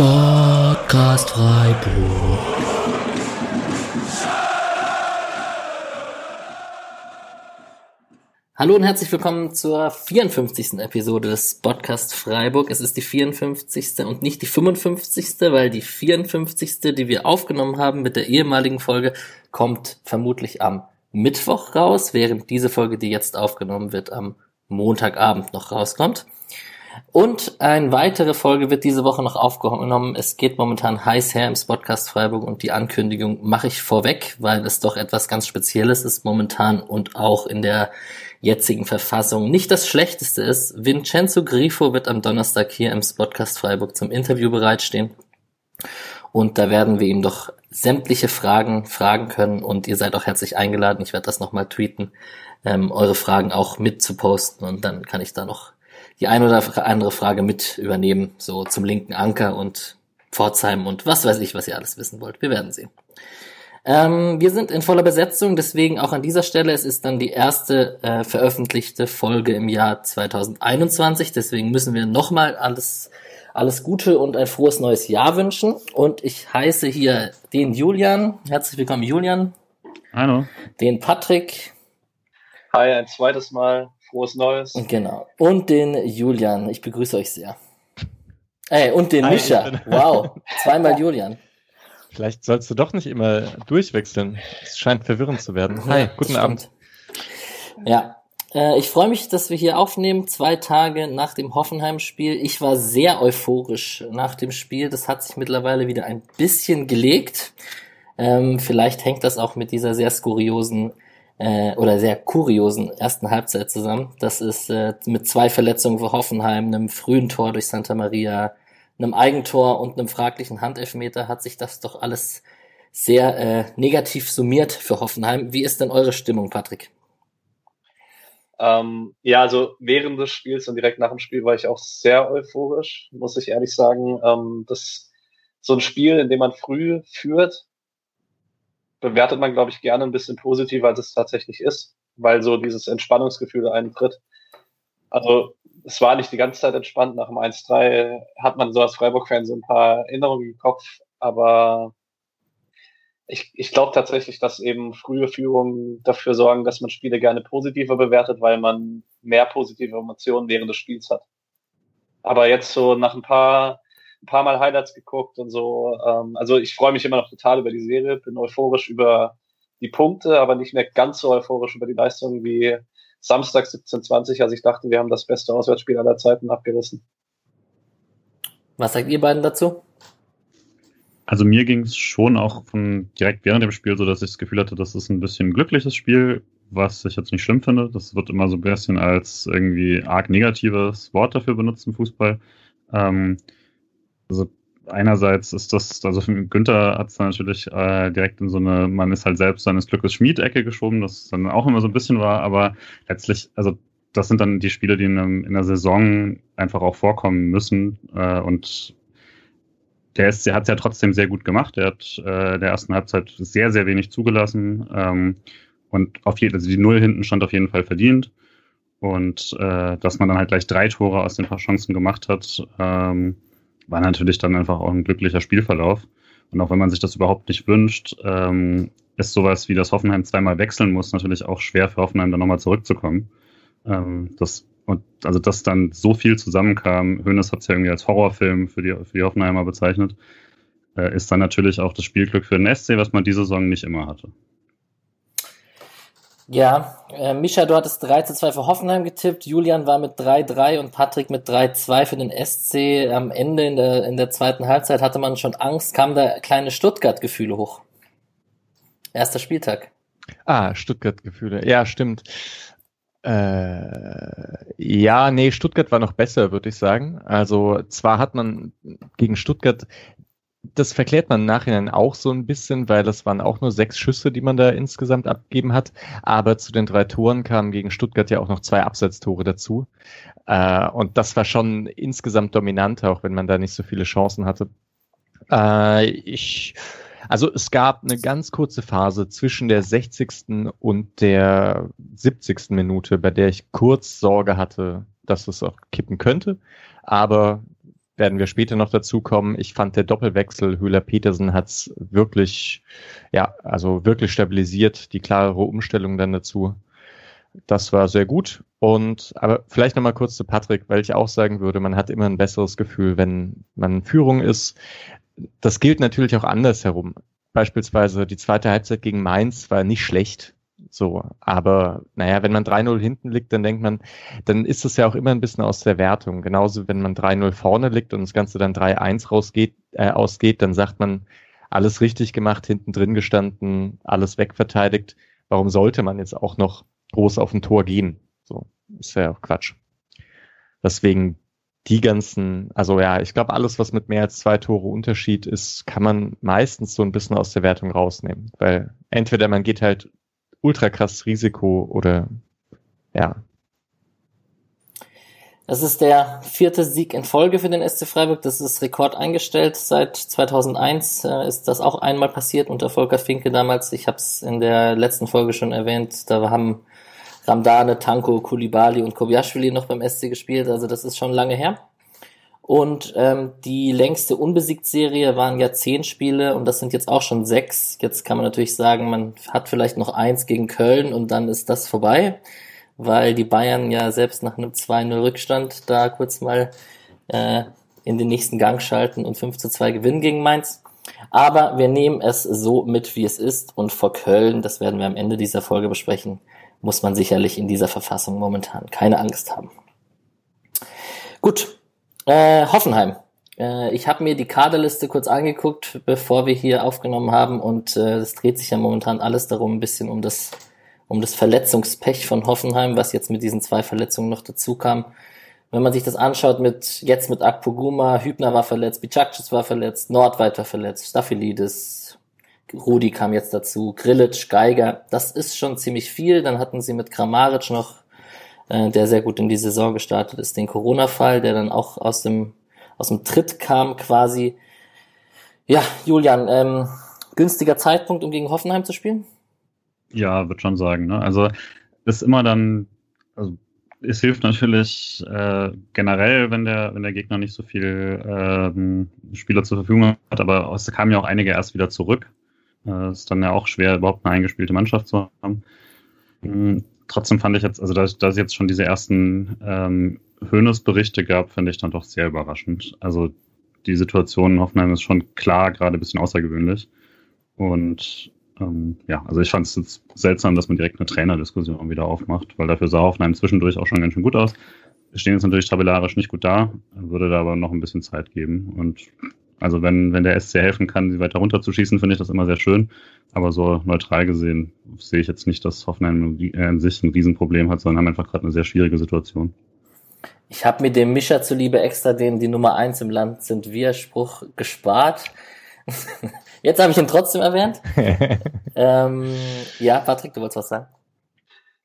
Sportcast Freiburg. Hallo und herzlich willkommen zur 54. Episode des Podcast Freiburg. Es ist die 54. und nicht die 55., weil die 54., die wir aufgenommen haben mit der ehemaligen Folge, kommt vermutlich am Mittwoch raus, während diese Folge, die jetzt aufgenommen wird, am Montagabend noch rauskommt. Und eine weitere Folge wird diese Woche noch aufgenommen. Es geht momentan heiß her im Podcast Freiburg und die Ankündigung mache ich vorweg, weil es doch etwas ganz Spezielles ist momentan und auch in der jetzigen Verfassung nicht das Schlechteste ist. Vincenzo Grifo wird am Donnerstag hier im Podcast Freiburg zum Interview bereitstehen. Und da werden wir ihm doch sämtliche Fragen fragen können und ihr seid auch herzlich eingeladen. Ich werde das nochmal tweeten, ähm, eure Fragen auch mit zu posten und dann kann ich da noch die ein oder andere Frage mit übernehmen, so zum linken Anker und Pforzheim und was weiß ich, was ihr alles wissen wollt. Wir werden sehen. Ähm, wir sind in voller Besetzung, deswegen auch an dieser Stelle, es ist dann die erste äh, veröffentlichte Folge im Jahr 2021, deswegen müssen wir nochmal alles, alles Gute und ein frohes neues Jahr wünschen. Und ich heiße hier den Julian, herzlich willkommen Julian. Hallo. Den Patrick. Hi, ein zweites Mal. Frohes Neues. Genau. Und den Julian. Ich begrüße euch sehr. Ey, und den Hi, Mischa. Wow. Zweimal Julian. Vielleicht sollst du doch nicht immer durchwechseln. Es scheint verwirrend zu werden. Hi, ja, guten Abend. Ja, äh, ich freue mich, dass wir hier aufnehmen, zwei Tage nach dem Hoffenheim-Spiel. Ich war sehr euphorisch nach dem Spiel. Das hat sich mittlerweile wieder ein bisschen gelegt. Ähm, vielleicht hängt das auch mit dieser sehr skuriosen äh, oder sehr kuriosen ersten Halbzeit zusammen. Das ist äh, mit zwei Verletzungen für Hoffenheim, einem frühen Tor durch Santa Maria, einem Eigentor und einem fraglichen Handelfmeter hat sich das doch alles sehr äh, negativ summiert für Hoffenheim. Wie ist denn eure Stimmung, Patrick? Ähm, ja, also während des Spiels und direkt nach dem Spiel war ich auch sehr euphorisch, muss ich ehrlich sagen. Ähm, das so ein Spiel, in dem man früh führt, bewertet man, glaube ich, gerne ein bisschen positiver, als es tatsächlich ist, weil so dieses Entspannungsgefühl eintritt. Also es war nicht die ganze Zeit entspannt. Nach dem 1-3 hat man so als Freiburg-Fan so ein paar Erinnerungen im Kopf, aber ich, ich glaube tatsächlich, dass eben frühe Führungen dafür sorgen, dass man Spiele gerne positiver bewertet, weil man mehr positive Emotionen während des Spiels hat. Aber jetzt so nach ein paar ein paar Mal Highlights geguckt und so. Ähm, also ich freue mich immer noch total über die Serie, bin euphorisch über die Punkte, aber nicht mehr ganz so euphorisch über die Leistung wie Samstag 17:20, als ich dachte, wir haben das beste Auswärtsspiel aller Zeiten abgerissen. Was sagt ihr beiden dazu? Also mir ging es schon auch von direkt während dem Spiel so, dass ich das Gefühl hatte, das ist ein bisschen ein glückliches Spiel, was ich jetzt nicht schlimm finde. Das wird immer so ein bisschen als irgendwie arg negatives Wort dafür benutzt im Fußball. Ähm, also einerseits ist das, also Günther hat es natürlich äh, direkt in so eine, man ist halt selbst seines Glückes Schmied-Ecke geschoben, das dann auch immer so ein bisschen war, aber letztlich, also das sind dann die Spiele, die in, einem, in der Saison einfach auch vorkommen müssen äh, und der, ist, hat es ja trotzdem sehr gut gemacht. Der hat äh, der ersten Halbzeit sehr, sehr wenig zugelassen. Ähm, und auf jeden also die Null hinten stand auf jeden Fall verdient. Und äh, dass man dann halt gleich drei Tore aus den paar Chancen gemacht hat, ähm, war natürlich dann einfach auch ein glücklicher Spielverlauf. Und auch wenn man sich das überhaupt nicht wünscht, ähm, ist sowas wie das Hoffenheim zweimal wechseln muss, natürlich auch schwer für Hoffenheim dann nochmal zurückzukommen. Ähm, das, und also dass dann so viel zusammenkam, Hönes hat es ja irgendwie als Horrorfilm für die, für die Hoffenheimer bezeichnet, äh, ist dann natürlich auch das Spielglück für den SC, was man diese Saison nicht immer hatte. Ja, äh, Mischa, du hattest 3 zu 2 für Hoffenheim getippt, Julian war mit 3-3 und Patrick mit 3-2 für den SC. Am Ende in der, in der zweiten Halbzeit hatte man schon Angst, kam da kleine Stuttgart-Gefühle hoch. Erster Spieltag. Ah, Stuttgart-Gefühle. Ja, stimmt. Äh, ja, nee, Stuttgart war noch besser, würde ich sagen. Also zwar hat man gegen Stuttgart das verklärt man im Nachhinein auch so ein bisschen, weil das waren auch nur sechs Schüsse, die man da insgesamt abgegeben hat. Aber zu den drei Toren kamen gegen Stuttgart ja auch noch zwei Absetztore dazu. Äh, und das war schon insgesamt dominant, auch wenn man da nicht so viele Chancen hatte. Äh, ich, also es gab eine ganz kurze Phase zwischen der 60. und der 70. Minute, bei der ich kurz Sorge hatte, dass es auch kippen könnte. Aber werden wir später noch dazu kommen. Ich fand der Doppelwechsel Höhler-Petersen hat's wirklich, ja, also wirklich stabilisiert, die klarere Umstellung dann dazu. Das war sehr gut. Und aber vielleicht nochmal kurz zu Patrick, weil ich auch sagen würde, man hat immer ein besseres Gefühl, wenn man Führung ist. Das gilt natürlich auch andersherum. Beispielsweise die zweite Halbzeit gegen Mainz war nicht schlecht. So, aber naja, wenn man 3-0 hinten liegt, dann denkt man, dann ist es ja auch immer ein bisschen aus der Wertung. Genauso, wenn man 3-0 vorne liegt und das Ganze dann 3-1 rausgeht, äh, ausgeht, dann sagt man, alles richtig gemacht, hinten drin gestanden, alles wegverteidigt. Warum sollte man jetzt auch noch groß auf ein Tor gehen? So, ist ja auch Quatsch. Deswegen die ganzen, also ja, ich glaube, alles, was mit mehr als zwei Tore Unterschied ist, kann man meistens so ein bisschen aus der Wertung rausnehmen. Weil entweder man geht halt ultra krass Risiko oder ja. Das ist der vierte Sieg in Folge für den SC Freiburg. Das ist Rekord eingestellt. Seit 2001 äh, ist das auch einmal passiert unter Volker Finke damals. Ich habe es in der letzten Folge schon erwähnt. Da haben Ramdane, Tanko, Kulibali und Kobiaschwili noch beim SC gespielt. Also das ist schon lange her. Und ähm, die längste Unbesiegt-Serie waren ja zehn Spiele und das sind jetzt auch schon sechs. Jetzt kann man natürlich sagen, man hat vielleicht noch eins gegen Köln und dann ist das vorbei, weil die Bayern ja selbst nach einem 2-0 Rückstand da kurz mal äh, in den nächsten Gang schalten und 5 zu 2 gewinnen gegen Mainz. Aber wir nehmen es so mit, wie es ist und vor Köln, das werden wir am Ende dieser Folge besprechen, muss man sicherlich in dieser Verfassung momentan keine Angst haben. Gut, äh, Hoffenheim. Äh, ich habe mir die Kaderliste kurz angeguckt, bevor wir hier aufgenommen haben und äh, es dreht sich ja momentan alles darum, ein bisschen um das, um das Verletzungspech von Hoffenheim, was jetzt mit diesen zwei Verletzungen noch dazu kam. Wenn man sich das anschaut mit jetzt mit Akpoguma, Hübner war verletzt, Bicakcis war verletzt, Nordweit war verletzt, Staphylidis, Rudi kam jetzt dazu, Grillitsch, Geiger, das ist schon ziemlich viel. Dann hatten sie mit Kramaric noch äh, der sehr gut in die Saison gestartet ist, den Corona-Fall, der dann auch aus dem, aus dem Tritt kam quasi. Ja, Julian, ähm, günstiger Zeitpunkt, um gegen Hoffenheim zu spielen? Ja, würde schon sagen. Ne? Also ist immer dann, also es hilft natürlich äh, generell, wenn der, wenn der Gegner nicht so viel äh, Spieler zur Verfügung hat, aber es kamen ja auch einige erst wieder zurück. Äh, ist dann ja auch schwer, überhaupt eine eingespielte Mannschaft zu haben. Trotzdem fand ich jetzt, also da, da es jetzt schon diese ersten ähm, Höhnes-Berichte gab, finde ich dann doch sehr überraschend. Also die Situation in Hoffenheim ist schon klar, gerade ein bisschen außergewöhnlich. Und ähm, ja, also ich fand es jetzt seltsam, dass man direkt eine Trainerdiskussion wieder aufmacht, weil dafür sah Hoffenheim zwischendurch auch schon ganz schön gut aus. Wir stehen jetzt natürlich tabellarisch nicht gut da, würde da aber noch ein bisschen Zeit geben. Und also wenn, wenn der SC helfen kann, sie weiter runterzuschießen, finde ich das immer sehr schön. Aber so neutral gesehen sehe ich jetzt nicht, dass Hoffenheim in sich ein Riesenproblem hat, sondern haben einfach gerade eine sehr schwierige Situation. Ich habe mir dem Mischer zuliebe extra den die Nummer eins im Land sind wir Spruch gespart. Jetzt habe ich ihn trotzdem erwähnt. ähm, ja, Patrick, du wolltest was sagen?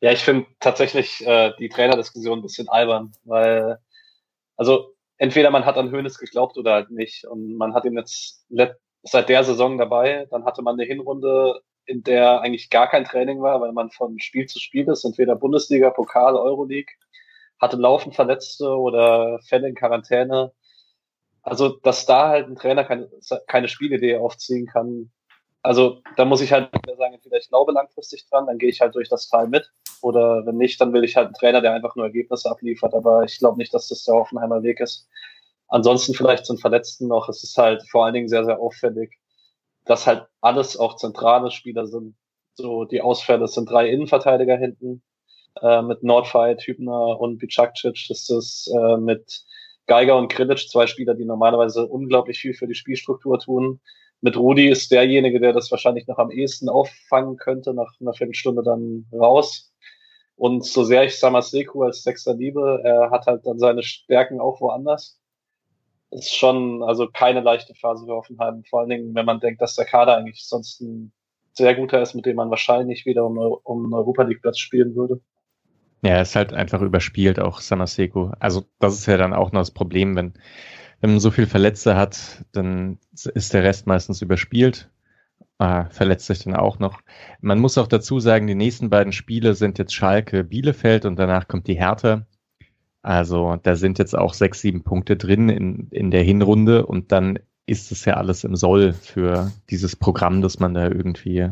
Ja, ich finde tatsächlich äh, die Trainerdiskussion ein bisschen albern, weil also entweder man hat an Hönes geglaubt oder halt nicht. Und man hat ihn jetzt seit der Saison dabei. Dann hatte man eine Hinrunde, in der eigentlich gar kein Training war, weil man von Spiel zu Spiel ist, entweder Bundesliga, Pokal, Euroleague, hatte laufend Verletzte oder Fälle in Quarantäne. Also, dass da halt ein Trainer keine, keine Spielidee aufziehen kann, also da muss ich halt sagen, entweder ich glaube langfristig dran, dann gehe ich halt durch das Fall mit. Oder wenn nicht, dann will ich halt einen Trainer, der einfach nur Ergebnisse abliefert. Aber ich glaube nicht, dass das der Hoffenheimer Weg ist. Ansonsten vielleicht zum Verletzten noch. Es ist halt vor allen Dingen sehr, sehr auffällig, dass halt alles auch zentrale Spieler sind. So die Ausfälle, sind drei Innenverteidiger hinten äh, mit Nordfight, Hübner und Bicakcic. Das ist äh, mit Geiger und Krilic, zwei Spieler, die normalerweise unglaublich viel für die Spielstruktur tun mit Rudi ist derjenige, der das wahrscheinlich noch am ehesten auffangen könnte, nach einer Viertelstunde dann raus. Und so sehr ich Samaseku als Sechster liebe, er hat halt dann seine Stärken auch woanders. Ist schon also keine leichte Phase für Hoffenheim. Vor allen Dingen, wenn man denkt, dass der Kader eigentlich sonst ein sehr guter ist, mit dem man wahrscheinlich wieder um, um Europa League Platz spielen würde. Ja, er ist halt einfach überspielt, auch Samaseku. Also das ist ja dann auch noch das Problem, wenn wenn man so viel Verletzte hat, dann ist der Rest meistens überspielt. Ah, verletzt sich dann auch noch. Man muss auch dazu sagen, die nächsten beiden Spiele sind jetzt Schalke, Bielefeld und danach kommt die Hertha. Also da sind jetzt auch sechs, sieben Punkte drin in, in der Hinrunde und dann ist es ja alles im Soll für dieses Programm, das man da irgendwie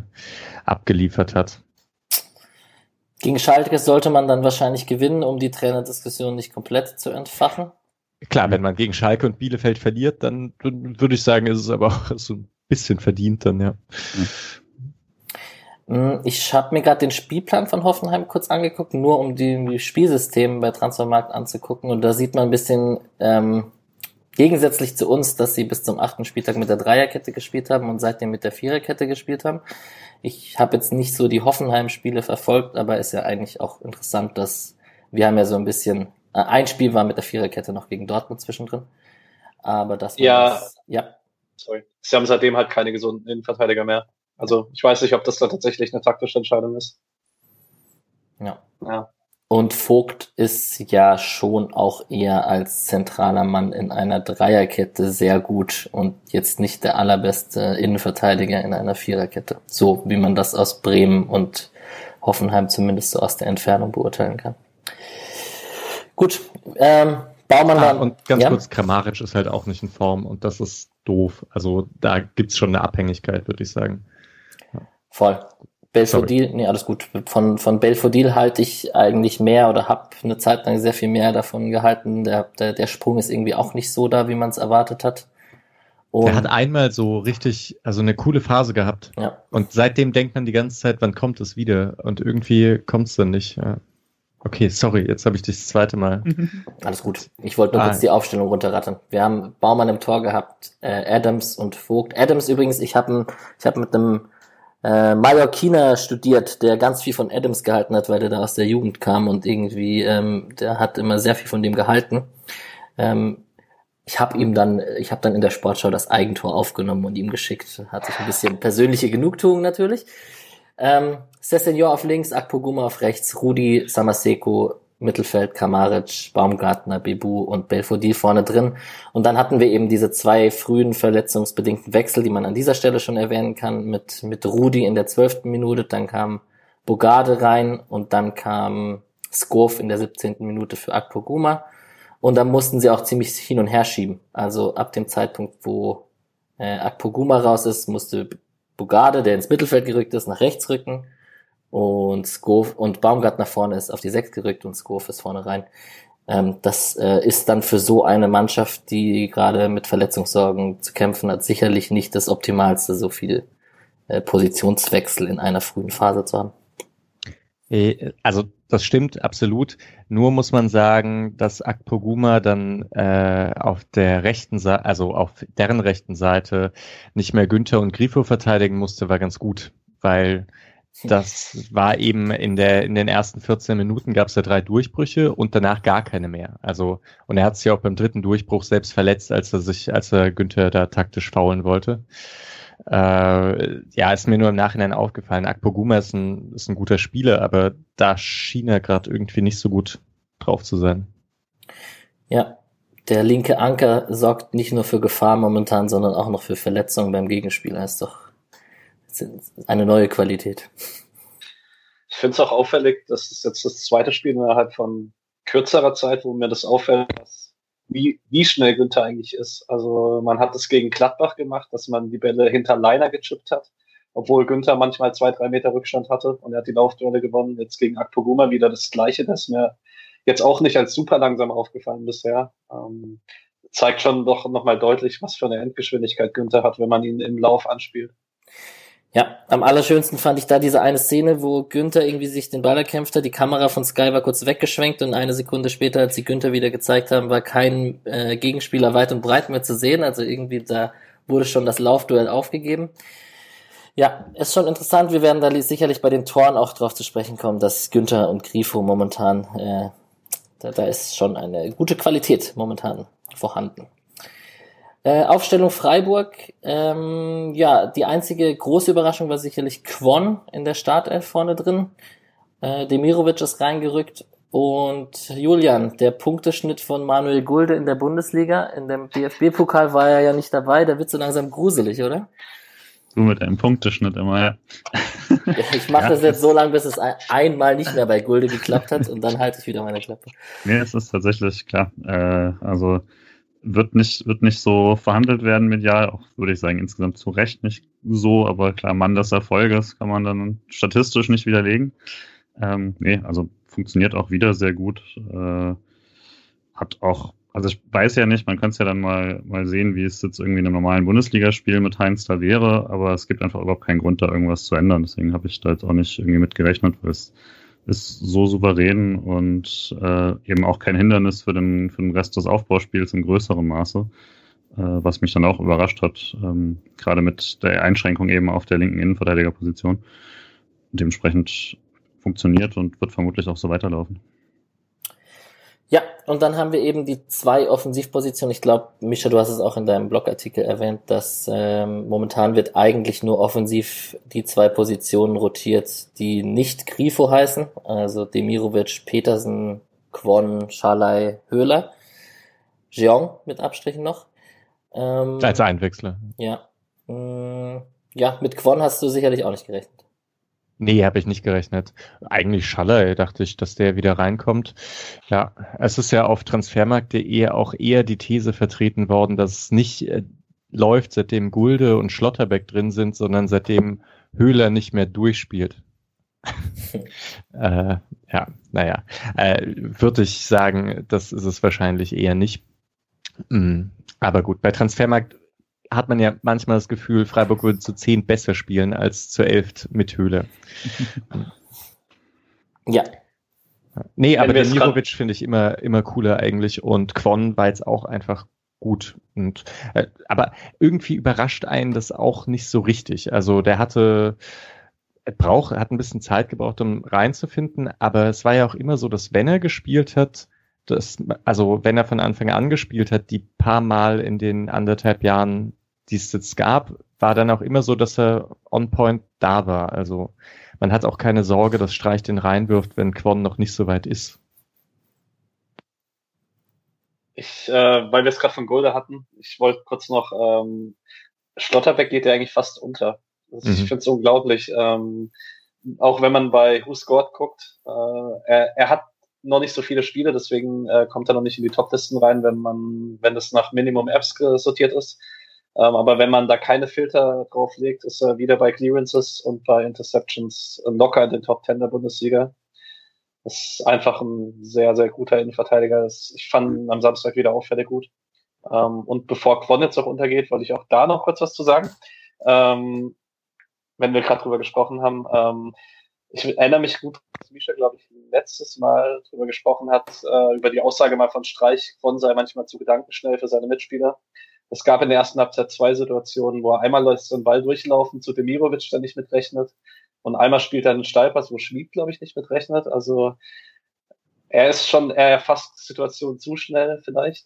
abgeliefert hat. Gegen Schalke sollte man dann wahrscheinlich gewinnen, um die Trainerdiskussion nicht komplett zu entfachen. Klar, wenn man gegen Schalke und Bielefeld verliert, dann würde ich sagen, ist es aber auch so ein bisschen verdient dann, ja. Hm, ich habe mir gerade den Spielplan von Hoffenheim kurz angeguckt, nur um die, Spielsysteme bei Transfermarkt anzugucken. Und da sieht man ein bisschen ähm, gegensätzlich zu uns, dass sie bis zum achten Spieltag mit der Dreierkette gespielt haben und seitdem mit der Viererkette gespielt haben. Ich habe jetzt nicht so die Hoffenheim-Spiele verfolgt, aber ist ja eigentlich auch interessant, dass wir haben ja so ein bisschen ein Spiel war mit der Viererkette noch gegen Dortmund zwischendrin. Aber das war ja, das, ja. Sorry. Sie haben seitdem halt keine gesunden Innenverteidiger mehr. Also ich weiß nicht, ob das da tatsächlich eine taktische Entscheidung ist. Ja. ja. Und Vogt ist ja schon auch eher als zentraler Mann in einer Dreierkette sehr gut und jetzt nicht der allerbeste Innenverteidiger in einer Viererkette. So wie man das aus Bremen und Hoffenheim zumindest so aus der Entfernung beurteilen kann. Gut, ähm, Baumann ah, Und ganz ja? kurz, Kramaric ist halt auch nicht in Form und das ist doof. Also da gibt's schon eine Abhängigkeit, würde ich sagen. Voll. Belfodil, nee, alles gut. Von, von Belfodil halte ich eigentlich mehr oder habe eine Zeit lang sehr viel mehr davon gehalten. Der, der, der Sprung ist irgendwie auch nicht so da, wie man es erwartet hat. Und er hat einmal so richtig, also eine coole Phase gehabt. Ja. Und seitdem denkt man die ganze Zeit, wann kommt es wieder? Und irgendwie kommt es dann nicht. Ja. Okay, sorry, jetzt habe ich dich das zweite Mal. Alles gut. Ich wollte nur ah. kurz die Aufstellung runterrattern. Wir haben Baumann im Tor gehabt, äh, Adams und Vogt. Adams übrigens, ich habe ich hab mit einem äh, Mallorquiner studiert, der ganz viel von Adams gehalten hat, weil der da aus der Jugend kam und irgendwie, ähm, der hat immer sehr viel von dem gehalten. Ähm, ich habe ihm dann, ich habe dann in der Sportschau das Eigentor aufgenommen und ihm geschickt. Hat sich ein bisschen persönliche Genugtuung natürlich. Ähm, Sessenor auf links, Akpoguma auf rechts, Rudi, Samaseko, Mittelfeld, Kamaric, Baumgartner, Bebu und Belfodil vorne drin. Und dann hatten wir eben diese zwei frühen verletzungsbedingten Wechsel, die man an dieser Stelle schon erwähnen kann, mit, mit Rudi in der zwölften Minute, dann kam Bogarde rein und dann kam Skorf in der 17. Minute für Akpoguma. Und dann mussten sie auch ziemlich hin und her schieben. Also ab dem Zeitpunkt, wo äh, Akpoguma raus ist, musste Bogarde, der ins Mittelfeld gerückt ist, nach rechts rücken und Skov und Baumgart nach vorne ist auf die Sechs gerückt und Skov ist vorne rein. Ähm, das äh, ist dann für so eine Mannschaft, die gerade mit Verletzungssorgen zu kämpfen hat, sicherlich nicht das Optimalste, so viel äh, Positionswechsel in einer frühen Phase zu haben. Äh, also das stimmt absolut. Nur muss man sagen, dass Akpoguma dann äh, auf der rechten Seite, also auf deren rechten Seite nicht mehr Günther und Grifo verteidigen musste, war ganz gut, weil das war eben in der in den ersten 14 Minuten gab es ja drei Durchbrüche und danach gar keine mehr. Also und er hat sich auch beim dritten Durchbruch selbst verletzt, als er sich, als er Günther da taktisch faulen wollte. Äh, ja, ist mir nur im Nachhinein aufgefallen. Akpoguma ist ein, ist ein guter Spieler, aber da schien er gerade irgendwie nicht so gut drauf zu sein. Ja, der linke Anker sorgt nicht nur für Gefahr momentan, sondern auch noch für Verletzungen beim Gegenspieler. Ist doch eine neue Qualität. Ich finde es auch auffällig, dass es jetzt das zweite Spiel innerhalb von kürzerer Zeit, wo mir das auffällt, dass wie, wie schnell Günther eigentlich ist. Also man hat es gegen Gladbach gemacht, dass man die Bälle hinter Leiner gechippt hat, obwohl Günther manchmal zwei, drei Meter Rückstand hatte und er hat die Laufduelle gewonnen. Jetzt gegen Aktoguma wieder das Gleiche, das mir jetzt auch nicht als super langsam aufgefallen bisher. Ähm, zeigt schon doch nochmal deutlich, was für eine Endgeschwindigkeit Günther hat, wenn man ihn im Lauf anspielt. Ja, am allerschönsten fand ich da diese eine Szene, wo Günther irgendwie sich den Ball erkämpft hat. Die Kamera von Sky war kurz weggeschwenkt und eine Sekunde später, als sie Günther wieder gezeigt haben, war kein äh, Gegenspieler weit und breit mehr zu sehen. Also irgendwie da wurde schon das Laufduell aufgegeben. Ja, ist schon interessant. Wir werden da sicherlich bei den Toren auch drauf zu sprechen kommen, dass Günther und Grifo momentan, äh, da, da ist schon eine gute Qualität momentan vorhanden. Äh, Aufstellung Freiburg, ähm, ja, die einzige große Überraschung war sicherlich Quon in der Startelf vorne drin. Äh, Demirovic ist reingerückt und Julian, der Punkteschnitt von Manuel Gulde in der Bundesliga, in dem DFB-Pokal war er ja nicht dabei, da wird so langsam gruselig, oder? Du mit deinem Punkteschnitt immer, ja. ja ich mache ja, das jetzt so lange, bis es ein, einmal nicht mehr bei Gulde geklappt hat und dann halte ich wieder meine Klappe. Nee, es ist tatsächlich klar. Äh, also wird nicht, wird nicht so verhandelt werden medial, auch würde ich sagen, insgesamt zu Recht nicht so, aber klar, Mann des Erfolges kann man dann statistisch nicht widerlegen. Ähm, nee, also funktioniert auch wieder sehr gut. Äh, hat auch also ich weiß ja nicht, man kann es ja dann mal, mal sehen, wie es jetzt irgendwie in einem normalen Bundesligaspiel mit Heinz da wäre, aber es gibt einfach überhaupt keinen Grund, da irgendwas zu ändern. Deswegen habe ich da jetzt auch nicht irgendwie mit gerechnet, weil es ist so souverän und äh, eben auch kein Hindernis für den, für den Rest des Aufbauspiels in größerem Maße, äh, was mich dann auch überrascht hat, ähm, gerade mit der Einschränkung eben auf der linken Innenverteidigerposition. Dementsprechend funktioniert und wird vermutlich auch so weiterlaufen. Ja, und dann haben wir eben die zwei Offensivpositionen. Ich glaube, Mischa, du hast es auch in deinem Blogartikel erwähnt, dass ähm, momentan wird eigentlich nur offensiv die zwei Positionen rotiert, die nicht Grifo heißen, also Demirovic, Petersen, Kwon, Schalai, Höhler, Jeong mit Abstrichen noch. Ähm, Als Einwechsler. Ja. Mm, ja, mit Kwon hast du sicherlich auch nicht gerechnet. Nee, habe ich nicht gerechnet. Eigentlich Schaller, dachte ich, dass der wieder reinkommt. Ja, es ist ja auf transfermarkt.de auch eher die These vertreten worden, dass es nicht äh, läuft, seitdem Gulde und Schlotterbeck drin sind, sondern seitdem Höhler nicht mehr durchspielt. äh, ja, naja, äh, würde ich sagen, das ist es wahrscheinlich eher nicht. Mm, aber gut, bei Transfermarkt hat man ja manchmal das Gefühl, Freiburg würde zu zehn besser spielen als zu elf mit Höhle. ja. Nee, aber der Mirovic finde ich immer, immer cooler eigentlich und Quon war jetzt auch einfach gut. Und, äh, aber irgendwie überrascht einen das auch nicht so richtig. Also der hatte, er braucht, hat ein bisschen Zeit gebraucht, um reinzufinden, aber es war ja auch immer so, dass wenn er gespielt hat, das, also wenn er von Anfang an gespielt hat, die paar Mal in den anderthalb Jahren, die es jetzt gab, war dann auch immer so, dass er on point da war. Also man hat auch keine Sorge, dass Streich den reinwirft, wenn Quon noch nicht so weit ist. Ich, äh, weil wir es gerade von Golde hatten, ich wollte kurz noch, ähm, Schlotterbeck geht ja eigentlich fast unter. Also mhm. Ich finde es unglaublich. Ähm, auch wenn man bei Who Scored guckt, äh, er, er hat noch nicht so viele Spiele, deswegen äh, kommt er noch nicht in die Top-Listen rein, wenn man, wenn es nach Minimum Apps sortiert ist. Ähm, aber wenn man da keine Filter drauf legt, ist er wieder bei Clearances und bei Interceptions locker in den Top 10 der Bundesliga. Das ist einfach ein sehr, sehr guter Innenverteidiger. Ich fand ihn am Samstag wieder auffällig gut. Ähm, und bevor Quon jetzt noch untergeht, wollte ich auch da noch kurz was zu sagen. Ähm, wenn wir gerade drüber gesprochen haben, ähm, ich erinnere mich gut, dass Misha, glaube ich, letztes Mal drüber gesprochen hat, äh, über die Aussage mal von Streich, Quon sei manchmal zu gedankenschnell für seine Mitspieler. Es gab in der ersten Halbzeit zwei Situationen, wo er einmal lässt so einen Ball durchlaufen, zu Demirovic der nicht mitrechnet. Und einmal spielt er einen Steilpass, wo Schmied, glaube ich, nicht mitrechnet. Also er ist schon, er erfasst die Situation zu schnell vielleicht.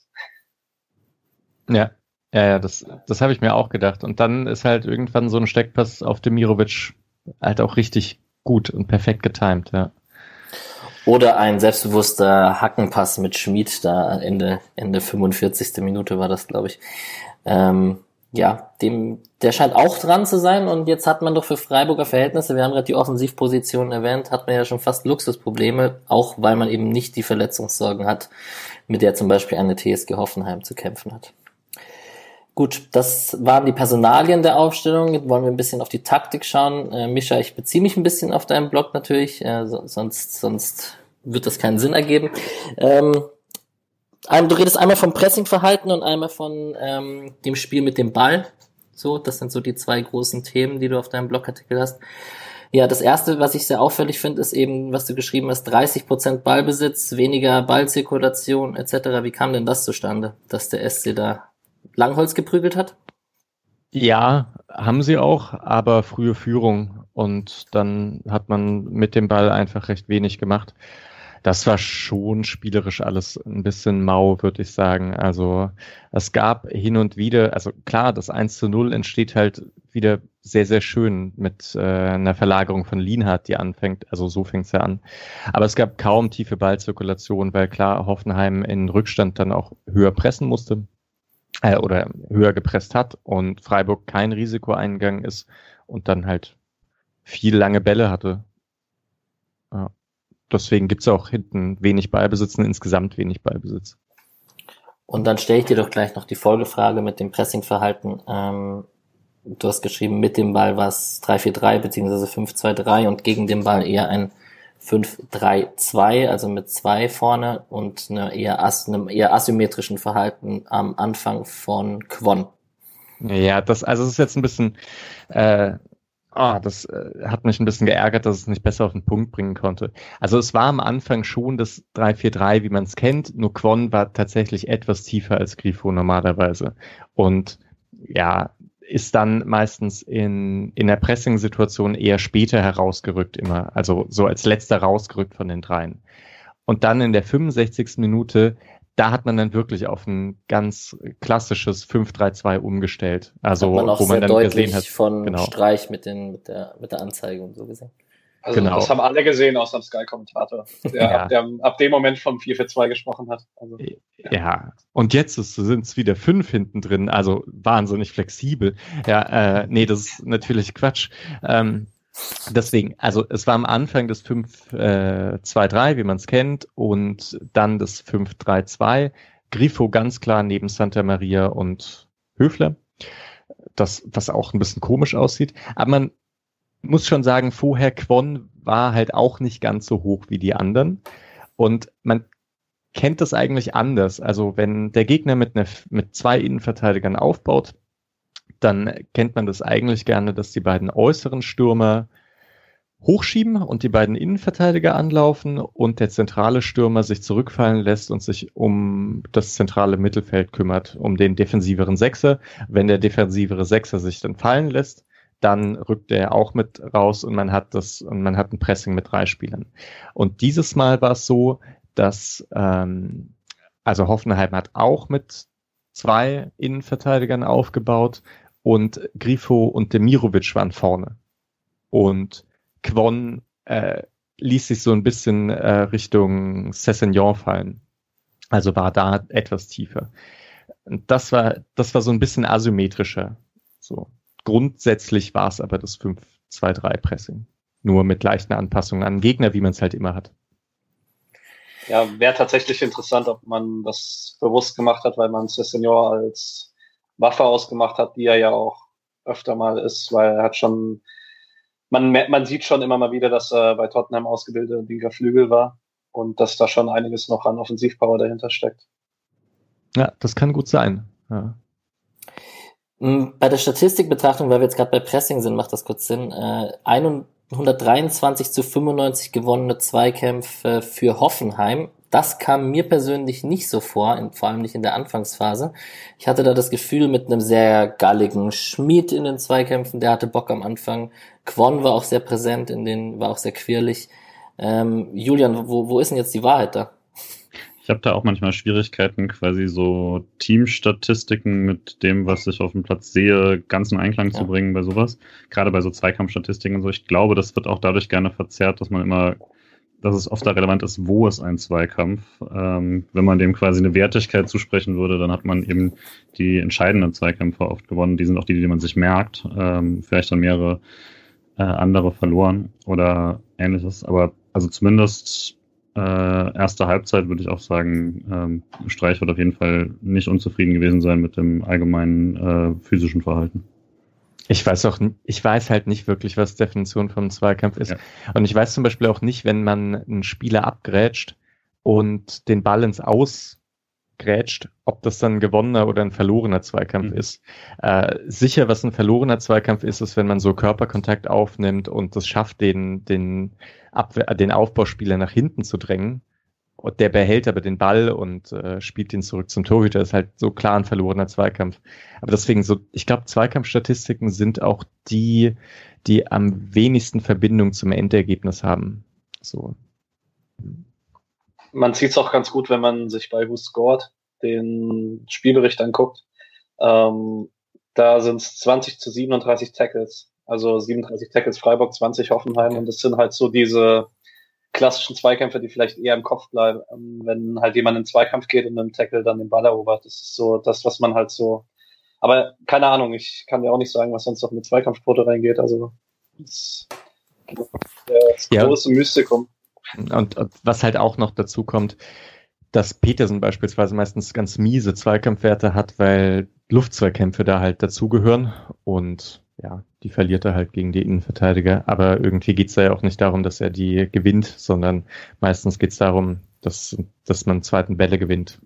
Ja, ja, ja, das, das habe ich mir auch gedacht. Und dann ist halt irgendwann so ein Steckpass auf Demirovic halt auch richtig gut und perfekt getimt, ja. Oder ein selbstbewusster Hackenpass mit Schmied, da Ende, Ende 45. Minute war das, glaube ich. Ähm, ja, dem, der scheint auch dran zu sein und jetzt hat man doch für Freiburger Verhältnisse, wir haben gerade die Offensivpositionen erwähnt, hat man ja schon fast Luxusprobleme, auch weil man eben nicht die Verletzungssorgen hat, mit der zum Beispiel eine TSG Hoffenheim zu kämpfen hat. Gut, das waren die Personalien der Aufstellung. Jetzt wollen wir ein bisschen auf die Taktik schauen. Äh, Mischa, ich beziehe mich ein bisschen auf deinen Blog natürlich, äh, so, sonst, sonst wird das keinen Sinn ergeben. Ähm, du redest einmal vom Pressingverhalten und einmal von ähm, dem Spiel mit dem Ball. So, das sind so die zwei großen Themen, die du auf deinem Blogartikel hast. Ja, das erste, was ich sehr auffällig finde, ist eben, was du geschrieben hast, 30 Prozent Ballbesitz, weniger Ballzirkulation etc. Wie kam denn das zustande, dass der SC da Langholz geprügelt hat? Ja, haben sie auch, aber frühe Führung und dann hat man mit dem Ball einfach recht wenig gemacht. Das war schon spielerisch alles ein bisschen mau, würde ich sagen. Also es gab hin und wieder, also klar, das 1 zu 0 entsteht halt wieder sehr, sehr schön mit äh, einer Verlagerung von Lienhardt, die anfängt. Also so fängt es ja an. Aber es gab kaum tiefe Ballzirkulation, weil klar Hoffenheim in Rückstand dann auch höher pressen musste äh, oder höher gepresst hat und Freiburg kein Risiko ist und dann halt viel lange Bälle hatte. Ja. Deswegen gibt's auch hinten wenig Ballbesitz und insgesamt wenig Ballbesitz. Und dann stelle ich dir doch gleich noch die Folgefrage mit dem Pressingverhalten. Ähm, du hast geschrieben, mit dem Ball war es 3-4-3 beziehungsweise 5-2-3 und gegen den Ball eher ein 5-3-2, also mit zwei vorne und eine eher as einem eher asymmetrischen Verhalten am Anfang von Quon. Ja, das, also es ist jetzt ein bisschen, äh, oh, das äh, hat mich ein bisschen geärgert, dass es nicht besser auf den Punkt bringen konnte. Also es war am Anfang schon das 3-4-3, wie man es kennt, nur Quon war tatsächlich etwas tiefer als Grifo normalerweise. Und ja, ist dann meistens in, in der Pressing-Situation eher später herausgerückt immer, also so als letzter rausgerückt von den dreien. Und dann in der 65. Minute, da hat man dann wirklich auf ein ganz klassisches 5-3-2 umgestellt. Also man wo man dann gesehen hat, von genau. Streich mit, den, mit, der, mit der Anzeige und so gesehen. Also genau. das haben alle gesehen, außer dem Sky-Kommentator, der, ja. ab, der ab dem Moment vom 4 für 2 gesprochen hat. Also, ja. ja. und jetzt sind es wieder fünf hinten drin, also wahnsinnig flexibel. Ja, äh, nee, das ist natürlich Quatsch. Ähm, deswegen, also es war am Anfang das 5-2-3, äh, wie man es kennt, und dann das 5-3-2. Grifo ganz klar neben Santa Maria und Höfler. Das, was auch ein bisschen komisch aussieht. Aber man muss schon sagen, vorher Quon war halt auch nicht ganz so hoch wie die anderen. Und man kennt das eigentlich anders. Also wenn der Gegner mit, ne, mit zwei Innenverteidigern aufbaut, dann kennt man das eigentlich gerne, dass die beiden äußeren Stürmer hochschieben und die beiden Innenverteidiger anlaufen und der zentrale Stürmer sich zurückfallen lässt und sich um das zentrale Mittelfeld kümmert, um den defensiveren Sechser. Wenn der defensivere Sechser sich dann fallen lässt, dann rückt er auch mit raus und man hat das und man hat ein Pressing mit drei Spielern. Und dieses Mal war es so, dass ähm, also Hoffenheim hat auch mit zwei Innenverteidigern aufgebaut und Grifo und Demirovic waren vorne. Und Quon äh, ließ sich so ein bisschen äh, Richtung Cessignon fallen. Also war da etwas tiefer. Das war, das war so ein bisschen asymmetrischer. So. Grundsätzlich war es aber das 5-2-3-Pressing. Nur mit leichten Anpassungen an Gegner, wie man es halt immer hat. Ja, wäre tatsächlich interessant, ob man das bewusst gemacht hat, weil man Senior als Waffe ausgemacht hat, die er ja auch öfter mal ist, weil er hat schon, man, man sieht schon immer mal wieder, dass er bei Tottenham ausgebildeter linker Flügel war und dass da schon einiges noch an Offensivpower dahinter steckt. Ja, das kann gut sein. Ja. Hm, bei der Statistikbetrachtung, weil wir jetzt gerade bei Pressing sind, macht das kurz Sinn. Äh, 123 zu 95 gewonnene Zweikämpfe für Hoffenheim. Das kam mir persönlich nicht so vor, vor allem nicht in der Anfangsphase. Ich hatte da das Gefühl mit einem sehr galligen Schmied in den Zweikämpfen, der hatte Bock am Anfang. Quon war auch sehr präsent in den, war auch sehr quirlig. Ähm, Julian, wo, wo ist denn jetzt die Wahrheit da? Ich habe da auch manchmal Schwierigkeiten, quasi so Teamstatistiken mit dem, was ich auf dem Platz sehe, ganz in Einklang ja. zu bringen bei sowas. Gerade bei so Zweikampfstatistiken und so. Ich glaube, das wird auch dadurch gerne verzerrt, dass man immer, dass es oft da relevant ist, wo ist ein Zweikampf. Ähm, wenn man dem quasi eine Wertigkeit zusprechen würde, dann hat man eben die entscheidenden Zweikämpfe oft gewonnen. Die sind auch die, die man sich merkt. Ähm, vielleicht dann mehrere äh, andere verloren oder ähnliches. Aber also zumindest äh, erste Halbzeit würde ich auch sagen, ähm, Streich wird auf jeden Fall nicht unzufrieden gewesen sein mit dem allgemeinen äh, physischen Verhalten. Ich weiß auch, ich weiß halt nicht wirklich, was Definition vom Zweikampf ist. Ja. Und ich weiß zum Beispiel auch nicht, wenn man einen Spieler abgrätscht und den Ball ins Aus grätscht, ob das dann ein gewonnener oder ein verlorener Zweikampf mhm. ist. Äh, sicher, was ein verlorener Zweikampf ist, ist, wenn man so Körperkontakt aufnimmt und das schafft, den, den, Abwehr, den Aufbauspieler nach hinten zu drängen. Und der behält aber den Ball und äh, spielt ihn zurück zum Torhüter. Das ist halt so klar ein verlorener Zweikampf. Aber deswegen so, ich glaube, Zweikampfstatistiken sind auch die, die am wenigsten Verbindung zum Endergebnis haben. So man sieht es auch ganz gut, wenn man sich bei Who Scored den Spielbericht anguckt. Ähm, da sind es 20 zu 37 Tackles. Also 37 Tackles Freiburg, 20 Hoffenheim. Und das sind halt so diese klassischen Zweikämpfe, die vielleicht eher im Kopf bleiben, ähm, wenn halt jemand in den Zweikampf geht und mit dem Tackle dann den Ball erobert. Das ist so das, was man halt so. Aber keine Ahnung, ich kann dir auch nicht sagen, was sonst noch mit Zweikampfquote reingeht. Also das, das Ja. große Mystikum. Und, und was halt auch noch dazu kommt, dass Petersen beispielsweise meistens ganz miese Zweikampfwerte hat, weil Luftzweikämpfe da halt dazugehören und ja, die verliert er halt gegen die Innenverteidiger. Aber irgendwie geht's da ja auch nicht darum, dass er die gewinnt, sondern meistens geht's darum, dass, dass man zweiten Bälle gewinnt.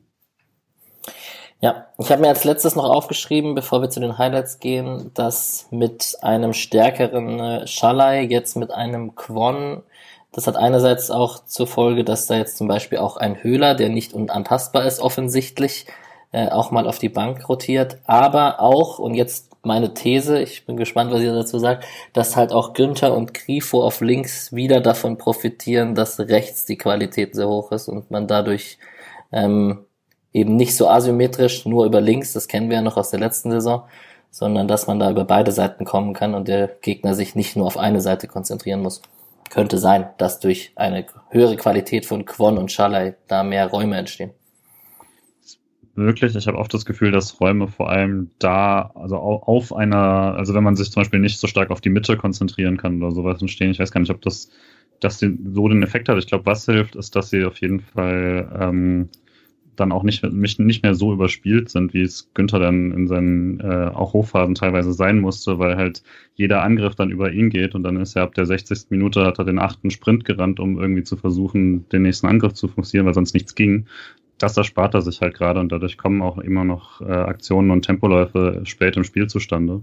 Ja, ich habe mir als letztes noch aufgeschrieben, bevor wir zu den Highlights gehen, dass mit einem stärkeren äh, Schalai jetzt mit einem Quon, das hat einerseits auch zur Folge, dass da jetzt zum Beispiel auch ein Höhler, der nicht unantastbar ist offensichtlich, äh, auch mal auf die Bank rotiert, aber auch, und jetzt meine These, ich bin gespannt, was ihr dazu sagt, dass halt auch Günther und Grifo auf links wieder davon profitieren, dass rechts die Qualität sehr hoch ist und man dadurch ähm, eben nicht so asymmetrisch nur über links, das kennen wir ja noch aus der letzten Saison, sondern dass man da über beide Seiten kommen kann und der Gegner sich nicht nur auf eine Seite konzentrieren muss. Könnte sein, dass durch eine höhere Qualität von Quon und Schalai da mehr Räume entstehen. Möglich. Ich habe oft das Gefühl, dass Räume vor allem da, also au- auf einer, also wenn man sich zum Beispiel nicht so stark auf die Mitte konzentrieren kann oder sowas entstehen. Ich weiß gar nicht, ob das, das so den Effekt hat. Ich glaube, was hilft, ist, dass sie auf jeden Fall ähm, dann auch nicht, nicht, mehr so überspielt sind, wie es Günther dann in seinen äh, auch Hochphasen teilweise sein musste, weil halt jeder Angriff dann über ihn geht und dann ist er ab der 60. Minute hat er den achten Sprint gerannt, um irgendwie zu versuchen, den nächsten Angriff zu forcieren, weil sonst nichts ging. Das erspart er sich halt gerade und dadurch kommen auch immer noch äh, Aktionen und Tempoläufe spät im Spiel zustande,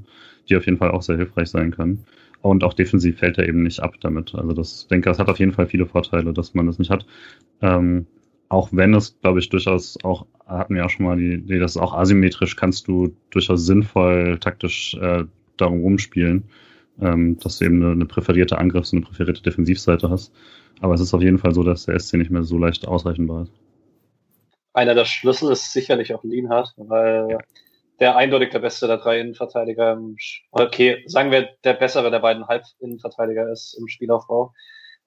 die auf jeden Fall auch sehr hilfreich sein können. Und auch defensiv fällt er eben nicht ab damit. Also das denke, das hat auf jeden Fall viele Vorteile, dass man das nicht hat. Ähm, auch wenn es, glaube ich, durchaus auch, hatten wir auch schon mal die Idee, dass auch asymmetrisch kannst du durchaus sinnvoll taktisch äh, darum rumspielen, ähm, dass du eben eine, eine präferierte Angriffs- und eine präferierte Defensivseite hast. Aber es ist auf jeden Fall so, dass der SC nicht mehr so leicht ausreichenbar ist. Einer der Schlüssel ist sicherlich auch Lienhardt, weil der eindeutig der beste der drei Innenverteidiger im, okay, sagen wir, der bessere der beiden Halbinnenverteidiger ist im Spielaufbau.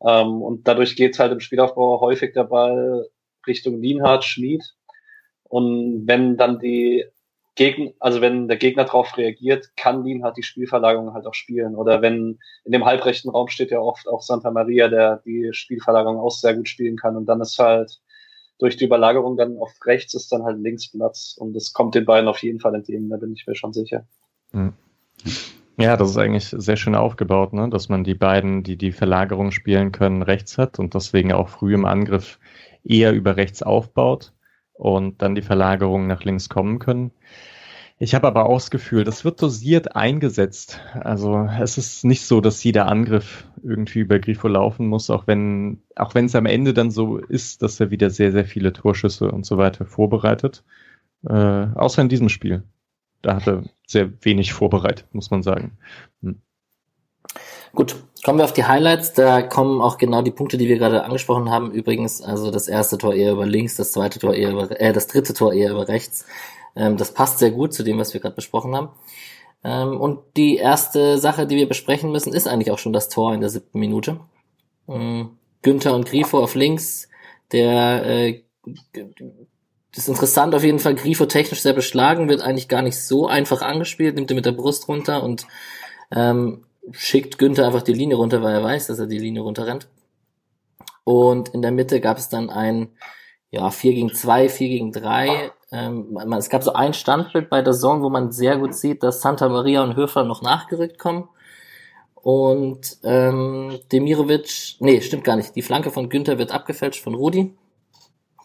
Ähm, und dadurch geht halt im Spielaufbau häufig der Ball Richtung Lienhardt, Schmid. Und wenn dann die Gegner, also wenn der Gegner darauf reagiert, kann Lienhardt die Spielverlagerung halt auch spielen. Oder wenn in dem halbrechten Raum steht ja oft auch Santa Maria, der die Spielverlagerung auch sehr gut spielen kann. Und dann ist halt durch die Überlagerung dann auf rechts ist dann halt links Platz. Und das kommt den beiden auf jeden Fall entgegen, da bin ich mir schon sicher. Ja, das ist eigentlich sehr schön aufgebaut, ne? dass man die beiden, die die Verlagerung spielen können, rechts hat und deswegen auch früh im Angriff eher über rechts aufbaut und dann die Verlagerungen nach links kommen können. Ich habe aber auch das Gefühl, das wird dosiert eingesetzt. Also es ist nicht so, dass jeder Angriff irgendwie über Grifo laufen muss, auch wenn auch wenn es am Ende dann so ist, dass er wieder sehr sehr viele Torschüsse und so weiter vorbereitet. Äh, außer in diesem Spiel. Da hat er sehr wenig vorbereitet, muss man sagen. Hm. Gut, kommen wir auf die Highlights. Da kommen auch genau die Punkte, die wir gerade angesprochen haben. Übrigens, also das erste Tor eher über links, das zweite Tor eher über, äh, das dritte Tor eher über rechts. Ähm, das passt sehr gut zu dem, was wir gerade besprochen haben. Ähm, und die erste Sache, die wir besprechen müssen, ist eigentlich auch schon das Tor in der siebten Minute. Ähm, Günther und Grifo auf links. Der äh, ist interessant auf jeden Fall. Grifo technisch sehr beschlagen, wird eigentlich gar nicht so einfach angespielt, nimmt er mit der Brust runter und ähm, schickt Günther einfach die Linie runter, weil er weiß, dass er die Linie runterrennt. Und in der Mitte gab es dann ein ja, 4 gegen 2, 4 gegen 3. Ähm, es gab so ein Standbild bei der Zone, wo man sehr gut sieht, dass Santa Maria und Höfer noch nachgerückt kommen. Und ähm, Demirovic, nee, stimmt gar nicht. Die Flanke von Günther wird abgefälscht von Rudi,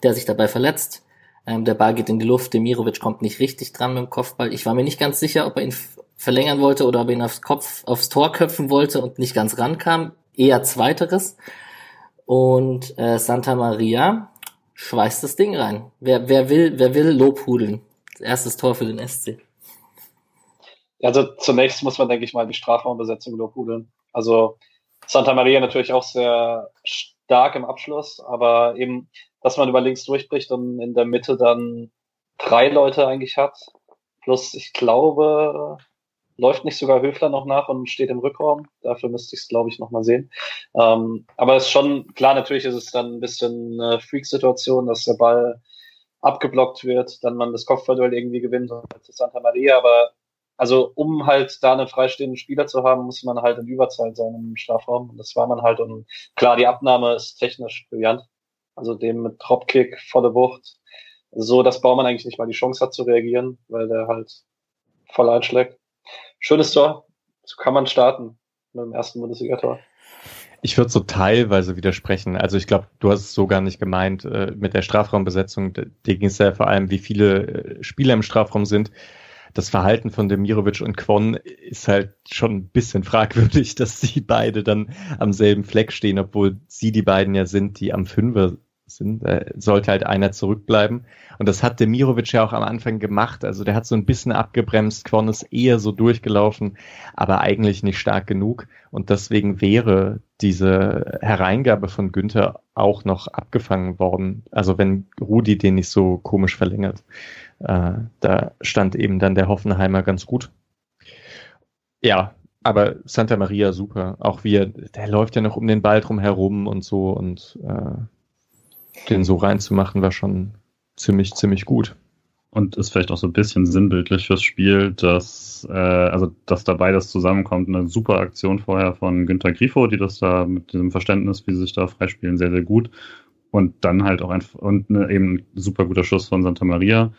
der sich dabei verletzt. Ähm, der Ball geht in die Luft, Demirovic kommt nicht richtig dran mit dem Kopfball. Ich war mir nicht ganz sicher, ob er ihn verlängern wollte oder ob er ihn aufs Kopf, aufs Tor köpfen wollte und nicht ganz rankam. Eher zweiteres. Und äh, Santa Maria schweißt das Ding rein. Wer, wer will, wer will Lobhudeln? Erstes Tor für den SC. Also zunächst muss man, denke ich mal, die Strafraumbesetzung lobhudeln. Also Santa Maria natürlich auch sehr stark im Abschluss, aber eben, dass man über links durchbricht und in der Mitte dann drei Leute eigentlich hat. Plus, ich glaube, Läuft nicht sogar Höfler noch nach und steht im Rückraum? Dafür müsste ich es, glaube ich, nochmal sehen. Ähm, aber es ist schon, klar, natürlich ist es dann ein bisschen eine Freak-Situation, dass der Ball abgeblockt wird, dann man das Kopfballduell irgendwie gewinnt zu Santa Maria, aber also um halt da einen freistehenden Spieler zu haben, muss man halt in Überzahl sein im Strafraum. Und das war man halt. Und klar, die Abnahme ist technisch brillant. Also dem mit Dropkick, volle Wucht. So, dass Baumann eigentlich nicht mal die Chance hat zu reagieren, weil der halt voll einschlägt. Schönes Tor. So kann man starten mit dem ersten Bundesliga-Tor. Ich würde so teilweise widersprechen. Also ich glaube, du hast es so gar nicht gemeint äh, mit der Strafraumbesetzung. Dir ging es ja vor allem, wie viele äh, Spieler im Strafraum sind das Verhalten von Demirovic und Kwon ist halt schon ein bisschen fragwürdig, dass sie beide dann am selben Fleck stehen, obwohl sie die beiden ja sind, die am Fünfer sind. Da sollte halt einer zurückbleiben. Und das hat Demirovic ja auch am Anfang gemacht. Also der hat so ein bisschen abgebremst. Kwon ist eher so durchgelaufen, aber eigentlich nicht stark genug. Und deswegen wäre diese Hereingabe von Günther auch noch abgefangen worden. Also wenn Rudi den nicht so komisch verlängert. Äh, da stand eben dann der Hoffenheimer ganz gut. Ja, aber Santa Maria super. Auch wie er, der läuft ja noch um den Ball drum herum und so und äh, den so reinzumachen war schon ziemlich, ziemlich gut. Und ist vielleicht auch so ein bisschen sinnbildlich fürs Spiel, dass, äh, also, dass da beides zusammenkommt. Eine super Aktion vorher von Günter Grifo, die das da mit diesem Verständnis, wie sie sich da freispielen, sehr, sehr gut. Und dann halt auch ein, und eine, eben ein super guter Schuss von Santa Maria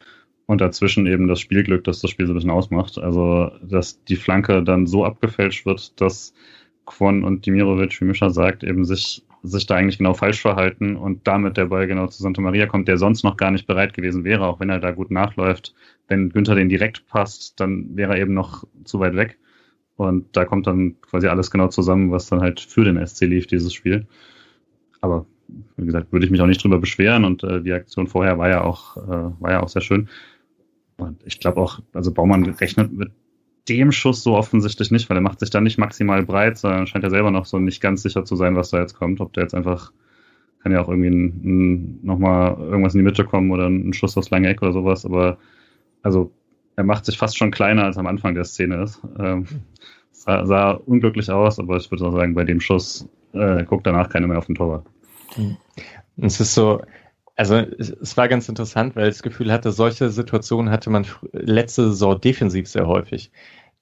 und dazwischen eben das Spielglück, das das Spiel so ein bisschen ausmacht. Also, dass die Flanke dann so abgefälscht wird, dass Kwon und Dimirovic, wie Mischa sagt, eben sich, sich da eigentlich genau falsch verhalten und damit der Ball genau zu Santa Maria kommt, der sonst noch gar nicht bereit gewesen wäre, auch wenn er da gut nachläuft. Wenn Günther den direkt passt, dann wäre er eben noch zu weit weg. Und da kommt dann quasi alles genau zusammen, was dann halt für den SC lief, dieses Spiel. Aber wie gesagt, würde ich mich auch nicht drüber beschweren und äh, die Aktion vorher war ja auch, äh, war ja auch sehr schön. Und ich glaube auch, also Baumann rechnet mit dem Schuss so offensichtlich nicht, weil er macht sich da nicht maximal breit, sondern scheint ja selber noch so nicht ganz sicher zu sein, was da jetzt kommt. Ob der jetzt einfach, kann ja auch irgendwie ein, ein, nochmal irgendwas in die Mitte kommen oder ein Schuss aus lange Eck oder sowas, aber also er macht sich fast schon kleiner, als am Anfang der Szene ist. Ähm, sah, sah, unglücklich aus, aber ich würde auch sagen, bei dem Schuss äh, guckt danach keiner mehr auf den Torwart. Es ist so, also es war ganz interessant, weil ich das Gefühl hatte, solche Situationen hatte man letzte Saison defensiv sehr häufig.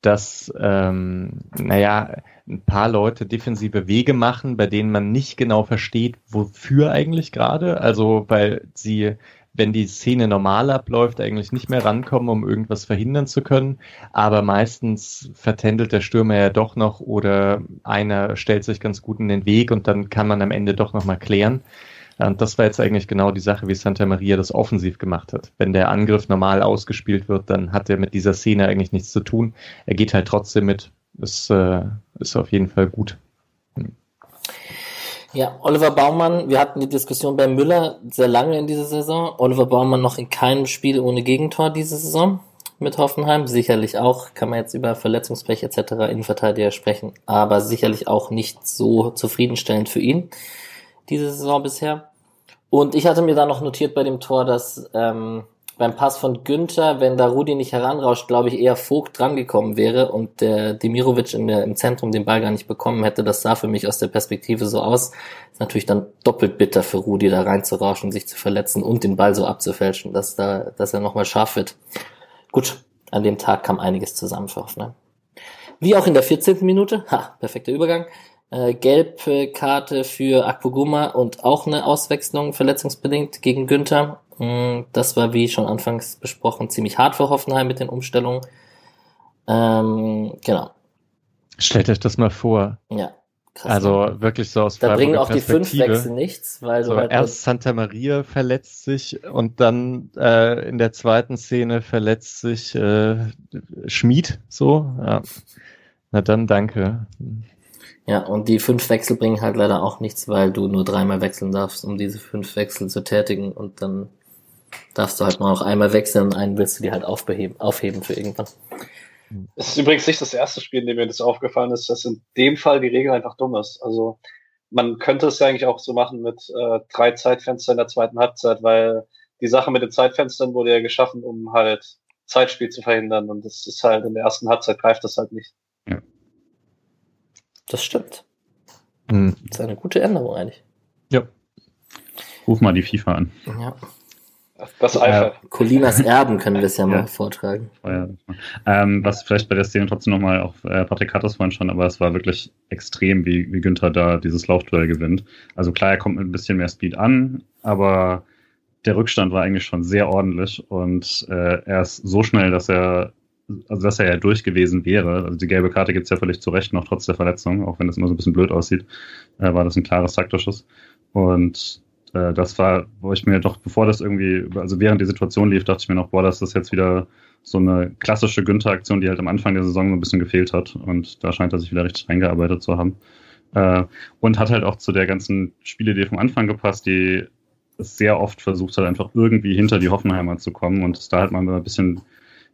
Dass, ähm, naja, ein paar Leute defensive Wege machen, bei denen man nicht genau versteht, wofür eigentlich gerade. Also weil sie, wenn die Szene normal abläuft, eigentlich nicht mehr rankommen, um irgendwas verhindern zu können. Aber meistens vertändelt der Stürmer ja doch noch oder einer stellt sich ganz gut in den Weg und dann kann man am Ende doch nochmal klären. Und das war jetzt eigentlich genau die Sache, wie Santa Maria das offensiv gemacht hat. Wenn der Angriff normal ausgespielt wird, dann hat er mit dieser Szene eigentlich nichts zu tun. Er geht halt trotzdem mit. Das äh, ist auf jeden Fall gut. Ja, Oliver Baumann, wir hatten die Diskussion bei Müller sehr lange in dieser Saison. Oliver Baumann noch in keinem Spiel ohne Gegentor diese Saison mit Hoffenheim. Sicherlich auch, kann man jetzt über Verletzungspech etc. Innenverteidiger sprechen, aber sicherlich auch nicht so zufriedenstellend für ihn diese Saison bisher. Und ich hatte mir da noch notiert bei dem Tor, dass ähm, beim Pass von Günther, wenn da Rudi nicht heranrauscht, glaube ich, eher Vogt drangekommen wäre und der Demirovic in der, im Zentrum den Ball gar nicht bekommen hätte. Das sah für mich aus der Perspektive so aus. Ist natürlich dann doppelt bitter für Rudi, da reinzurauschen, sich zu verletzen und den Ball so abzufälschen, dass, da, dass er nochmal scharf wird. Gut, an dem Tag kam einiges zusammen für Hoffenheim. Wie auch in der 14. Minute, ha, perfekter Übergang, äh, Gelbkarte für Akpoguma und auch eine Auswechslung verletzungsbedingt gegen Günther. Mm, das war, wie schon anfangs besprochen, ziemlich hart für Hoffenheim mit den Umstellungen. Ähm, genau. Stellt euch das mal vor. Ja. Krass, also wirklich so aus Da bringen auch die fünf Wechsel nichts, weil so halt erst Santa Maria verletzt sich und dann äh, in der zweiten Szene verletzt sich äh, Schmied so. Ja. Na dann danke. Ja, und die fünf Wechsel bringen halt leider auch nichts, weil du nur dreimal wechseln darfst, um diese fünf Wechsel zu tätigen und dann darfst du halt nur noch einmal wechseln und einen willst du dir halt aufbeheben, aufheben für irgendwann. Es ist übrigens nicht das erste Spiel, in dem mir das aufgefallen ist, dass in dem Fall die Regel einfach dumm ist. Also man könnte es ja eigentlich auch so machen mit äh, drei Zeitfenstern in der zweiten Halbzeit, weil die Sache mit den Zeitfenstern wurde ja geschaffen, um halt Zeitspiel zu verhindern. Und das ist halt in der ersten Halbzeit greift das halt nicht. Ja. Das stimmt. Mhm. Das ist eine gute Änderung eigentlich. Ja. Ruf mal die FIFA an. Ja. Das Eifer. Äh, Colinas Erben können wir es ja, ja mal vortragen. Ja, ähm, was vielleicht bei der Szene trotzdem nochmal auch äh, Patrick hat das vorhin schon, aber es war wirklich extrem, wie, wie Günther da dieses Laufduell gewinnt. Also klar, er kommt mit ein bisschen mehr Speed an, aber der Rückstand war eigentlich schon sehr ordentlich und äh, er ist so schnell, dass er also dass er ja durch gewesen wäre. Also die gelbe Karte gibt es ja völlig zu Recht noch trotz der Verletzung, auch wenn das immer so ein bisschen blöd aussieht, äh, war das ein klares taktisches. Und äh, das war, wo ich mir doch, bevor das irgendwie, also während die Situation lief, dachte ich mir noch, boah, das ist jetzt wieder so eine klassische Günther-Aktion, die halt am Anfang der Saison so ein bisschen gefehlt hat. Und da scheint er sich wieder richtig reingearbeitet zu haben. Äh, und hat halt auch zu der ganzen Spielidee vom Anfang gepasst, die sehr oft versucht hat, einfach irgendwie hinter die Hoffenheimer zu kommen und da halt mal ein bisschen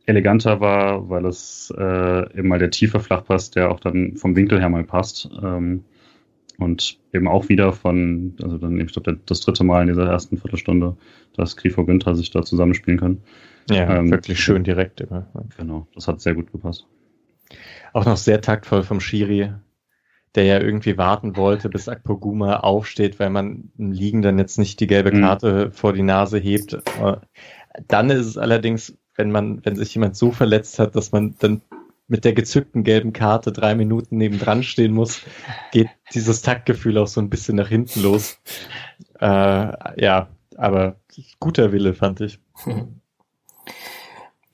eleganter war, weil es äh, eben mal der tiefe Flachpass, der auch dann vom Winkel her mal passt. Ähm, und eben auch wieder von, also dann, ich glaube, das dritte Mal in dieser ersten Viertelstunde, dass Grifo Günther sich da zusammenspielen können. Ja, ähm, wirklich schön direkt immer. Genau, das hat sehr gut gepasst. Auch noch sehr taktvoll vom Schiri, der ja irgendwie warten wollte, bis Akpoguma aufsteht, weil man im Liegen dann jetzt nicht die gelbe mhm. Karte mhm. vor die Nase hebt. Dann ist es allerdings, wenn man, wenn sich jemand so verletzt hat, dass man dann mit der gezückten gelben Karte drei Minuten nebendran stehen muss, geht dieses Taktgefühl auch so ein bisschen nach hinten los. Äh, ja, aber guter Wille, fand ich.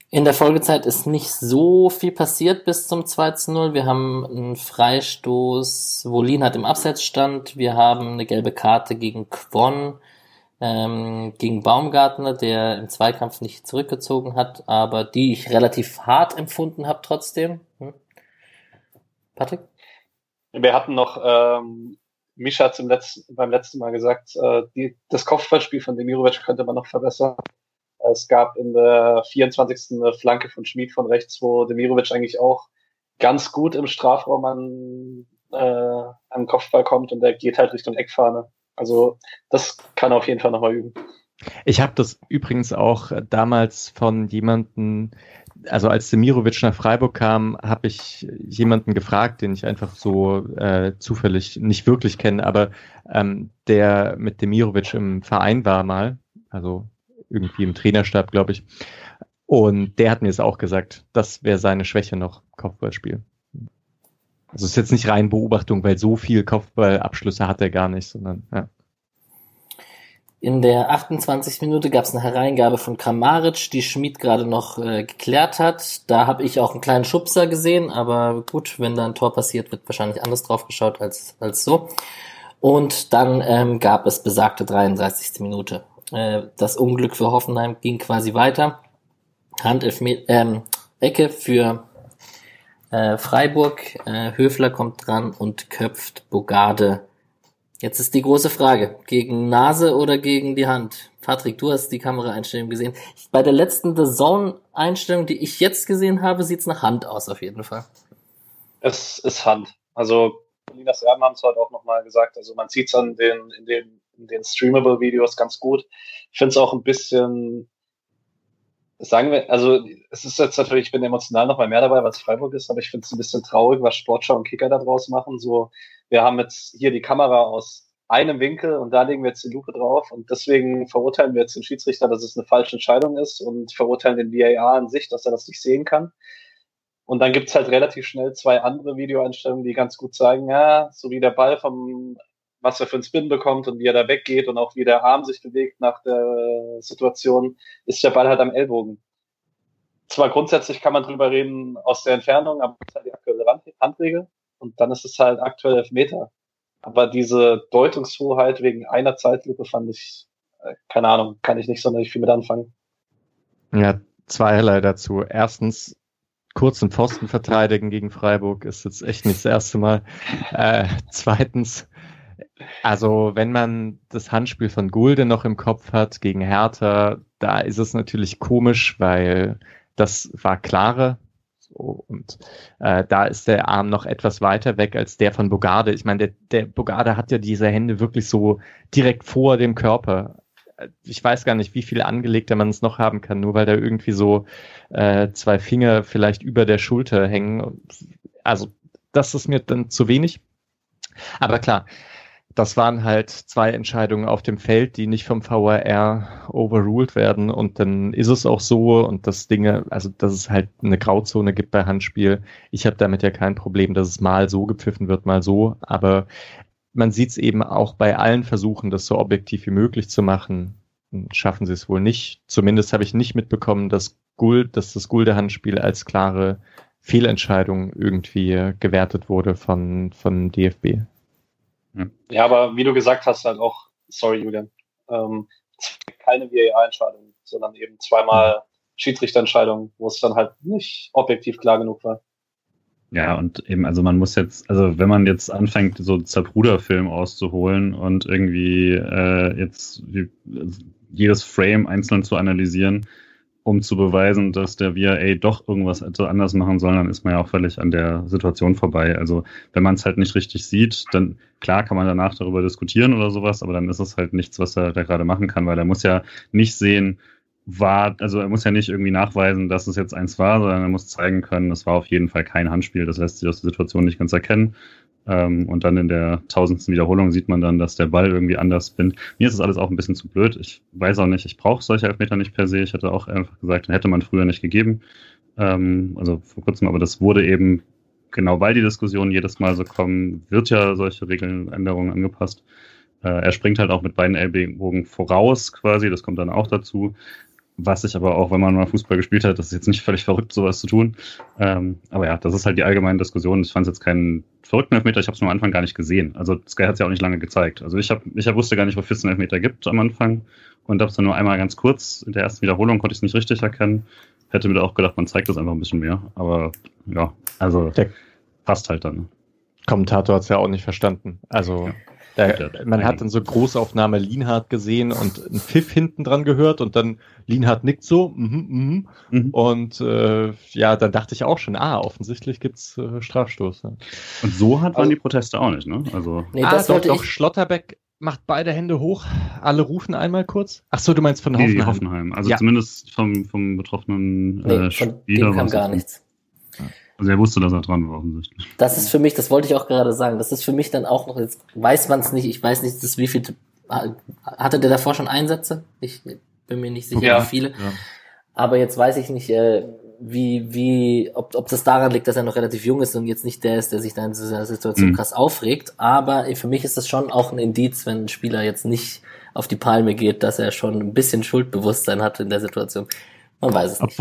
In der Folgezeit ist nicht so viel passiert bis zum 2 zu 0. Wir haben einen Freistoß, Wolin hat im Abseits stand. Wir haben eine gelbe Karte gegen Quon ähm, gegen Baumgartner, der im Zweikampf nicht zurückgezogen hat, aber die ich relativ hart empfunden habe trotzdem. Hm? Patrick? Wir hatten noch, ähm, Mischa hat letzten, beim letzten Mal gesagt, äh, die, das Kopfballspiel von Demirovic könnte man noch verbessern. Es gab in der 24. eine Flanke von Schmid von rechts, wo Demirovic eigentlich auch ganz gut im Strafraum an, äh, an Kopfball kommt und der geht halt Richtung Eckfahne. Also das kann auf jeden Fall nochmal üben. Ich habe das übrigens auch damals von jemanden, also als Demirovic nach Freiburg kam, habe ich jemanden gefragt, den ich einfach so äh, zufällig nicht wirklich kenne, aber ähm, der mit Demirovic im Verein war mal, also irgendwie im Trainerstab, glaube ich. Und der hat mir es auch gesagt, das wäre seine Schwäche noch, Kopfballspiel. Also es ist jetzt nicht rein Beobachtung, weil so viel Kopfballabschlüsse hat er gar nicht, sondern ja. In der 28. Minute gab es eine Hereingabe von Kramaric, die Schmid gerade noch äh, geklärt hat. Da habe ich auch einen kleinen Schubser gesehen, aber gut, wenn da ein Tor passiert, wird wahrscheinlich anders drauf geschaut als, als so. Und dann ähm, gab es besagte 33. Minute. Äh, das Unglück für Hoffenheim ging quasi weiter. Hand ähm, Ecke für äh, Freiburg, äh, Höfler kommt dran und köpft Bogarde. Jetzt ist die große Frage, gegen Nase oder gegen die Hand? Patrick, du hast die Kameraeinstellung gesehen. Bei der letzten The Zone-Einstellung, die ich jetzt gesehen habe, sieht's nach Hand aus auf jeden Fall. Es ist Hand. Also Linas Erben haben es heute auch nochmal gesagt. Also man sieht es an den, in den, in den Streamable-Videos ganz gut. Ich finde es auch ein bisschen sagen wir, also es ist jetzt natürlich, ich bin emotional noch mal mehr dabei, weil es Freiburg ist, aber ich finde es ein bisschen traurig, was Sportschau und Kicker da draus machen. So, wir haben jetzt hier die Kamera aus einem Winkel und da legen wir jetzt die Lupe drauf und deswegen verurteilen wir jetzt den Schiedsrichter, dass es eine falsche Entscheidung ist und verurteilen den VAR an sich, dass er das nicht sehen kann. Und dann gibt's halt relativ schnell zwei andere Videoeinstellungen, die ganz gut zeigen, ja, so wie der Ball vom was er für einen Spin bekommt und wie er da weggeht und auch wie der Arm sich bewegt nach der Situation, ist der Ball halt am Ellbogen. Zwar grundsätzlich kann man drüber reden aus der Entfernung, aber das ist halt die aktuelle Handregel und dann ist es halt aktuell Elfmeter. Aber diese Deutungshoheit wegen einer Zeitlupe fand ich, äh, keine Ahnung, kann ich nicht sonderlich viel mit anfangen. Ja, zweierlei dazu. Erstens, kurzen Pfosten verteidigen gegen Freiburg ist jetzt echt nicht das erste Mal. Äh, zweitens, also, wenn man das Handspiel von Gulde noch im Kopf hat gegen Hertha, da ist es natürlich komisch, weil das war klare. So, und äh, da ist der Arm noch etwas weiter weg als der von Bogarde. Ich meine, der, der Bogarde hat ja diese Hände wirklich so direkt vor dem Körper. ich weiß gar nicht, wie viel angelegter man es noch haben kann, nur weil da irgendwie so äh, zwei Finger vielleicht über der Schulter hängen. Also das ist mir dann zu wenig. Aber klar, das waren halt zwei Entscheidungen auf dem Feld, die nicht vom VAR overruled werden und dann ist es auch so und das Dinge, also dass es halt eine Grauzone gibt bei Handspiel. Ich habe damit ja kein Problem, dass es mal so gepfiffen wird, mal so, aber man sieht es eben auch bei allen Versuchen, das so objektiv wie möglich zu machen, schaffen sie es wohl nicht. Zumindest habe ich nicht mitbekommen, dass Guld, dass das Gulde-Handspiel als klare Fehlentscheidung irgendwie gewertet wurde von, von DFB. Ja, aber wie du gesagt hast, halt auch, sorry Julian, ähm, keine VAR-Entscheidung, sondern eben zweimal Schiedsrichterentscheidung, wo es dann halt nicht objektiv klar genug war. Ja, und eben, also man muss jetzt, also wenn man jetzt anfängt, so Zapruder-Film auszuholen und irgendwie äh, jetzt jedes Frame einzeln zu analysieren, um zu beweisen, dass der VRA doch irgendwas anders machen sollen, dann ist man ja auch völlig an der Situation vorbei. Also wenn man es halt nicht richtig sieht, dann klar kann man danach darüber diskutieren oder sowas, aber dann ist es halt nichts, was er da gerade machen kann, weil er muss ja nicht sehen, war, also er muss ja nicht irgendwie nachweisen, dass es jetzt eins war, sondern er muss zeigen können, es war auf jeden Fall kein Handspiel. Das lässt sich aus der Situation nicht ganz erkennen. Ähm, und dann in der tausendsten Wiederholung sieht man dann, dass der Ball irgendwie anders spinnt. Mir ist das alles auch ein bisschen zu blöd. Ich weiß auch nicht, ich brauche solche Elfmeter nicht per se. Ich hätte auch einfach gesagt, hätte man früher nicht gegeben. Ähm, also vor kurzem, aber das wurde eben, genau weil die Diskussionen jedes Mal so kommen, wird ja solche Regeländerungen angepasst. Äh, er springt halt auch mit beiden Ellbogen voraus quasi, das kommt dann auch dazu was ich aber auch, wenn man mal Fußball gespielt hat, das ist jetzt nicht völlig verrückt, sowas zu tun. Ähm, aber ja, das ist halt die allgemeine Diskussion. Ich fand es jetzt keinen verrückten Elfmeter, ich habe es am Anfang gar nicht gesehen. Also Sky hat es ja auch nicht lange gezeigt. Also ich, hab, ich hab, wusste gar nicht, wo 14 Elfmeter gibt am Anfang und habe es dann nur einmal ganz kurz, in der ersten Wiederholung konnte ich es nicht richtig erkennen. Hätte mir da auch gedacht, man zeigt das einfach ein bisschen mehr. Aber ja, also der passt halt dann. Kommentator hat es ja auch nicht verstanden. Also ja. Da, man hat dann so Großaufnahme Lienhardt gesehen und ein Pfiff hinten dran gehört und dann Lienhardt nickt so mhm, mhm. Mhm. und äh, ja, dann dachte ich auch schon, ah, offensichtlich gibt's äh, Strafstoß. Ja. Und so hat man also, die Proteste auch nicht, ne? Also nee, ah, das doch, doch, Schlotterbeck macht beide Hände hoch, alle rufen einmal kurz. Ach so, du meinst von Hoffenheim? Nee, Hoffenheim. Also ja. zumindest vom, vom betroffenen äh, nee, von Spieler. Dem kam gar nichts. Also er wusste, dass er dran war offensichtlich. Das ist für mich, das wollte ich auch gerade sagen, das ist für mich dann auch noch, jetzt weiß man es nicht, ich weiß nicht, das wie viel, hatte der davor schon Einsätze? Ich bin mir nicht sicher, ja. wie viele. Ja. Aber jetzt weiß ich nicht, äh, wie, wie, ob, ob das daran liegt, dass er noch relativ jung ist und jetzt nicht der ist, der sich da in dieser Situation mhm. krass aufregt. Aber für mich ist das schon auch ein Indiz, wenn ein Spieler jetzt nicht auf die Palme geht, dass er schon ein bisschen Schuldbewusstsein hat in der Situation. Man weiß es nicht.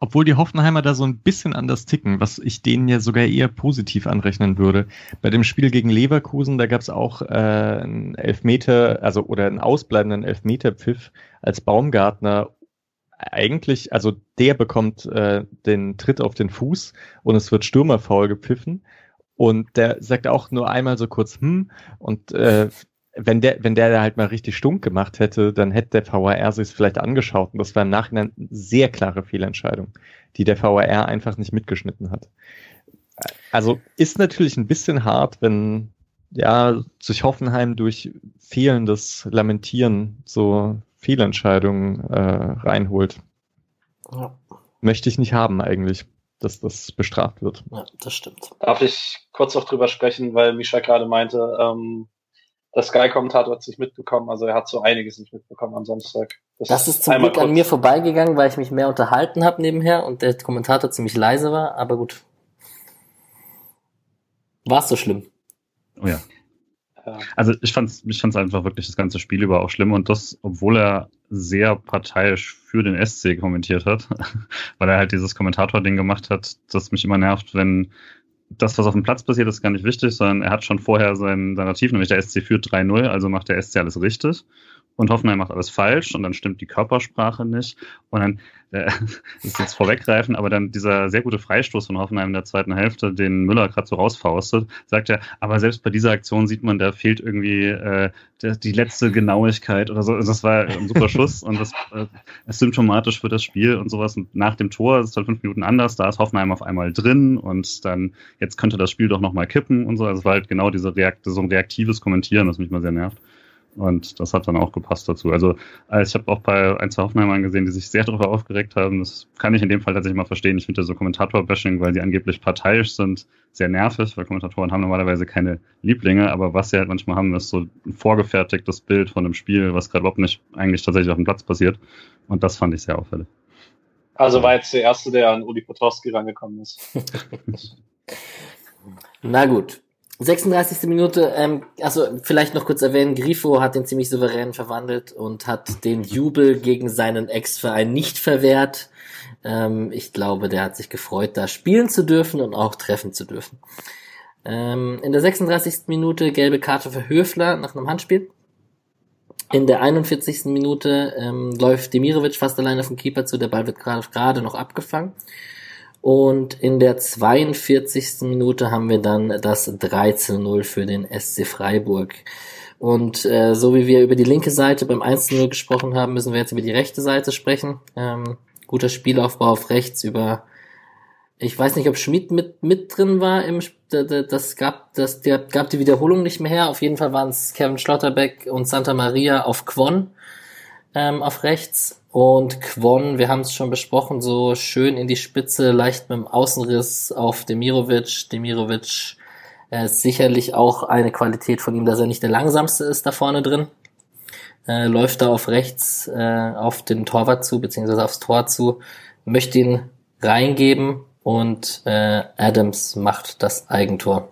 Obwohl, die Hoffenheimer da so ein bisschen anders ticken, was ich denen ja sogar eher positiv anrechnen würde. Bei dem Spiel gegen Leverkusen, da gab es auch äh, einen Elfmeter, also oder einen ausbleibenden Elfmeterpfiff, als Baumgartner eigentlich, also der bekommt äh, den Tritt auf den Fuß und es wird Stürmerfaul gepfiffen. Und der sagt auch nur einmal so kurz, hm, und äh, wenn der, wenn der halt mal richtig stunk gemacht hätte, dann hätte der VAR sich vielleicht angeschaut. Und das war im Nachhinein eine sehr klare Fehlentscheidung, die der VAR einfach nicht mitgeschnitten hat. Also ist natürlich ein bisschen hart, wenn ja sich Hoffenheim durch fehlendes Lamentieren so Fehlentscheidungen äh, reinholt. Ja. Möchte ich nicht haben eigentlich, dass das bestraft wird. Ja, das stimmt. Darf ich kurz noch drüber sprechen, weil Misha gerade meinte, ähm, der Sky-Kommentator hat es nicht mitbekommen, also er hat so einiges nicht mitbekommen am Samstag. Das, das ist zum Glück kurz. an mir vorbeigegangen, weil ich mich mehr unterhalten habe nebenher und der Kommentator ziemlich leise war, aber gut. War es so schlimm? Oh ja. Also ich fand es ich fand's einfach wirklich das ganze Spiel über auch schlimm und das, obwohl er sehr parteiisch für den SC kommentiert hat, weil er halt dieses Kommentator-Ding gemacht hat, das mich immer nervt, wenn das, was auf dem Platz passiert, ist gar nicht wichtig, sondern er hat schon vorher sein Narrativ, nämlich der SC führt 3-0, also macht der SC alles richtig und Hoffenheim macht alles falsch und dann stimmt die Körpersprache nicht und dann äh, das ist jetzt vorweggreifen, aber dann dieser sehr gute Freistoß von Hoffenheim in der zweiten Hälfte, den Müller gerade so rausfaustet, sagt er, aber selbst bei dieser Aktion sieht man, da fehlt irgendwie äh, die letzte Genauigkeit oder so. Also das war ein super Schuss und das äh, ist symptomatisch für das Spiel und sowas. Und nach dem Tor ist es dann fünf Minuten anders, da ist Hoffenheim auf einmal drin und dann jetzt könnte das Spiel doch nochmal kippen und so. Also es war halt genau diese Reakt so ein reaktives Kommentieren, das mich mal sehr nervt. Und das hat dann auch gepasst dazu. Also äh, ich habe auch bei ein, zwei Hoffenheimern gesehen, die sich sehr darüber aufgeregt haben. Das kann ich in dem Fall tatsächlich mal verstehen. Ich finde so Kommentator-Bashing, weil die angeblich parteiisch sind, sehr nervig, weil Kommentatoren haben normalerweise keine Lieblinge. Aber was sie halt manchmal haben, ist so ein vorgefertigtes Bild von einem Spiel, was gerade überhaupt nicht eigentlich tatsächlich auf dem Platz passiert. Und das fand ich sehr auffällig. Also war jetzt der Erste, der an Uli Potowski rangekommen ist. Na gut. 36. Minute, ähm, also vielleicht noch kurz erwähnen, Grifo hat den ziemlich souverän verwandelt und hat den Jubel gegen seinen Ex-Verein nicht verwehrt. Ähm, ich glaube, der hat sich gefreut, da spielen zu dürfen und auch treffen zu dürfen. Ähm, in der 36. Minute gelbe Karte für Höfler nach einem Handspiel. In der 41. Minute ähm, läuft Demirovic fast alleine vom Keeper zu, der Ball wird gerade noch abgefangen. Und in der 42. Minute haben wir dann das 13-0 für den SC Freiburg. Und äh, so wie wir über die linke Seite beim 1-0 gesprochen haben, müssen wir jetzt über die rechte Seite sprechen. Ähm, guter Spielaufbau auf rechts über ich weiß nicht, ob Schmidt mit, mit drin war im das gab das der gab die Wiederholung nicht mehr her. Auf jeden Fall waren es Kevin Schlotterbeck und Santa Maria auf Quon ähm, auf rechts und Quon, wir haben es schon besprochen, so schön in die Spitze, leicht mit dem Außenriss auf Demirovic. Demirovic äh, ist sicherlich auch eine Qualität von ihm, dass er nicht der langsamste ist da vorne drin. Äh, läuft da auf rechts äh, auf den Torwart zu, beziehungsweise aufs Tor zu, möchte ihn reingeben und äh, Adams macht das Eigentor.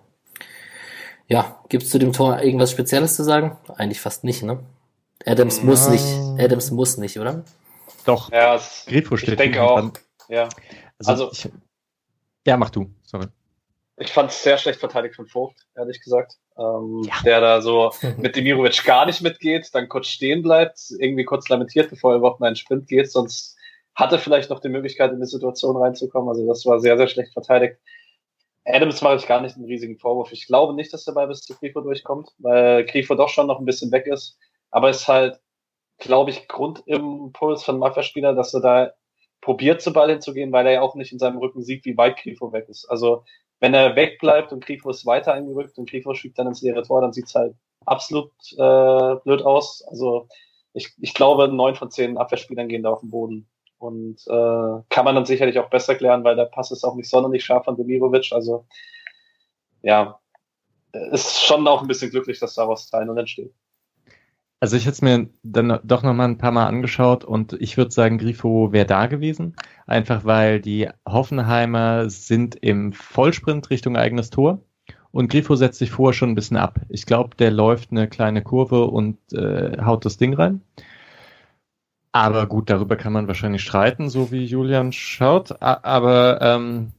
Ja, gibt's zu dem Tor irgendwas Spezielles zu sagen? Eigentlich fast nicht, ne? Adams muss nicht. Adams muss nicht, oder? Doch. Ja, es, Grifo steht ich denke auch. Dran. Ja. Also, also ich, ja, mach du. Sorry. Ich fand es sehr schlecht verteidigt von Vogt, ehrlich gesagt. Ähm, ja. Der da so mit Demirovic gar nicht mitgeht, dann kurz stehen bleibt, irgendwie kurz lamentiert, bevor er überhaupt in einen Sprint geht, sonst hatte vielleicht noch die Möglichkeit, in die Situation reinzukommen. Also das war sehr, sehr schlecht verteidigt. Adams mache ich gar nicht einen riesigen Vorwurf. Ich glaube nicht, dass der Ball bis zu Grifo durchkommt, weil Grifo doch schon noch ein bisschen weg ist. Aber es ist halt, glaube ich, Grundimpuls von Mafia-Spieler, dass er da probiert, zu Ball hinzugehen, weil er ja auch nicht in seinem Rücken sieht, wie weit Grifo weg ist. Also wenn er wegbleibt und Grifo ist weiter eingerückt und Grifo schiebt dann ins leere Tor, dann sieht's halt absolut äh, blöd aus. Also ich, ich glaube, neun von zehn Abwehrspielern gehen da auf den Boden. Und äh, kann man dann sicherlich auch besser klären, weil der Pass ist auch nicht sonderlich scharf von Demirovic. Also ja, ist schon auch ein bisschen glücklich, dass da was 3 und entsteht. Also ich hätte es mir dann doch noch mal ein paar Mal angeschaut und ich würde sagen, Grifo wäre da gewesen. Einfach weil die Hoffenheimer sind im Vollsprint Richtung eigenes Tor und Grifo setzt sich vorher schon ein bisschen ab. Ich glaube, der läuft eine kleine Kurve und äh, haut das Ding rein. Aber gut, darüber kann man wahrscheinlich streiten, so wie Julian schaut. Aber ähm,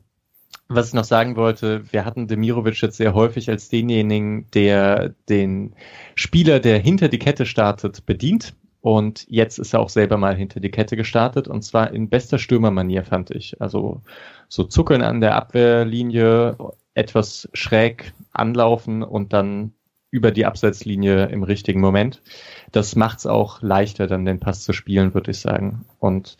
was ich noch sagen wollte, wir hatten Demirovic jetzt sehr häufig als denjenigen, der den Spieler, der hinter die Kette startet, bedient. Und jetzt ist er auch selber mal hinter die Kette gestartet und zwar in bester Stürmermanier, fand ich. Also so zuckeln an der Abwehrlinie, etwas schräg anlaufen und dann über die Abseitslinie im richtigen Moment. Das macht es auch leichter, dann den Pass zu spielen, würde ich sagen. Und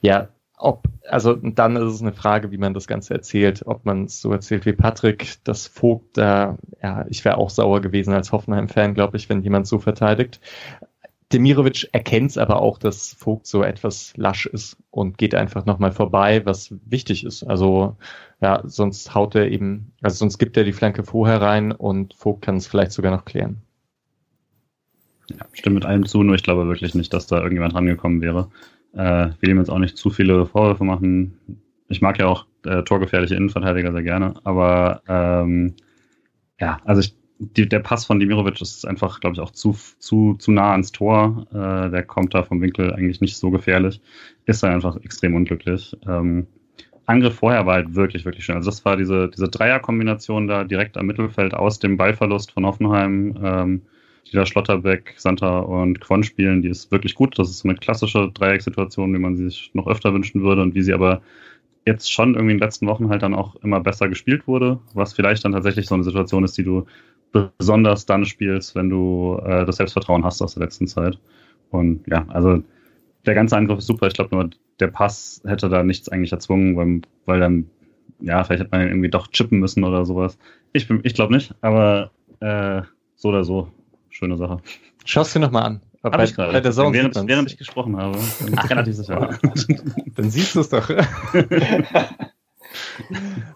ja, ob, also dann ist es eine Frage, wie man das Ganze erzählt, ob man es so erzählt wie Patrick, das Vogt da, ja, ich wäre auch sauer gewesen als Hoffenheim-Fan, glaube ich, wenn jemand so verteidigt. Demirovic erkennt es aber auch, dass Vogt so etwas lasch ist und geht einfach nochmal vorbei, was wichtig ist. Also ja, sonst haut er eben, also sonst gibt er die Flanke vorher rein und Vogt kann es vielleicht sogar noch klären. Ja, stimmt mit allem zu, nur ich glaube wirklich nicht, dass da irgendjemand rangekommen wäre. Äh, will ihm jetzt auch nicht zu viele Vorwürfe machen. Ich mag ja auch äh, torgefährliche Innenverteidiger sehr gerne, aber ähm, ja, also ich, die, der Pass von Dimirovic ist einfach, glaube ich, auch zu, zu, zu nah ans Tor. Äh, der kommt da vom Winkel eigentlich nicht so gefährlich. Ist da einfach extrem unglücklich. Ähm, Angriff vorher war halt wirklich, wirklich schön. Also das war diese, diese Dreierkombination da direkt am Mittelfeld aus dem Ballverlust von Hoffenheim. Ähm, die da Schlotterbeck, Santa und Quon spielen, die ist wirklich gut. Das ist so eine klassische Dreiecksituation, wie man sie sich noch öfter wünschen würde und wie sie aber jetzt schon irgendwie in den letzten Wochen halt dann auch immer besser gespielt wurde, was vielleicht dann tatsächlich so eine Situation ist, die du besonders dann spielst, wenn du äh, das Selbstvertrauen hast aus der letzten Zeit. Und ja, also der ganze Angriff ist super. Ich glaube nur, der Pass hätte da nichts eigentlich erzwungen, weil, weil dann, ja, vielleicht hätte man irgendwie doch chippen müssen oder sowas. Ich, ich glaube nicht, aber äh, so oder so schöne Sache. Schaust du dir nochmal an. Hab bei, ich gerade. Bei der Zone während, während ich gesprochen habe. Relativ sicher. Dann siehst du es doch.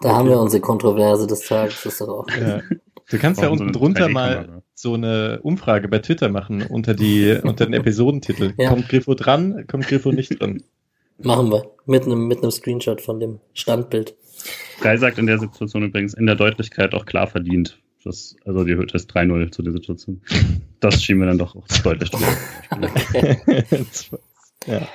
Da haben wir unsere Kontroverse des Tages. Das ist doch auch. Ja. Du kannst ja unten drunter mal so eine Umfrage bei Twitter machen unter die unter den Episodentitel. Ja. Kommt Griffo dran? Kommt Griffo nicht dran? Machen wir. Mit einem, mit einem Screenshot von dem Standbild. Guy sagt in der Situation übrigens in der Deutlichkeit auch klar verdient. Das, also die Hütte ist 3-0 zu der Situation. Das schien mir dann doch auch deutlich. okay. ja.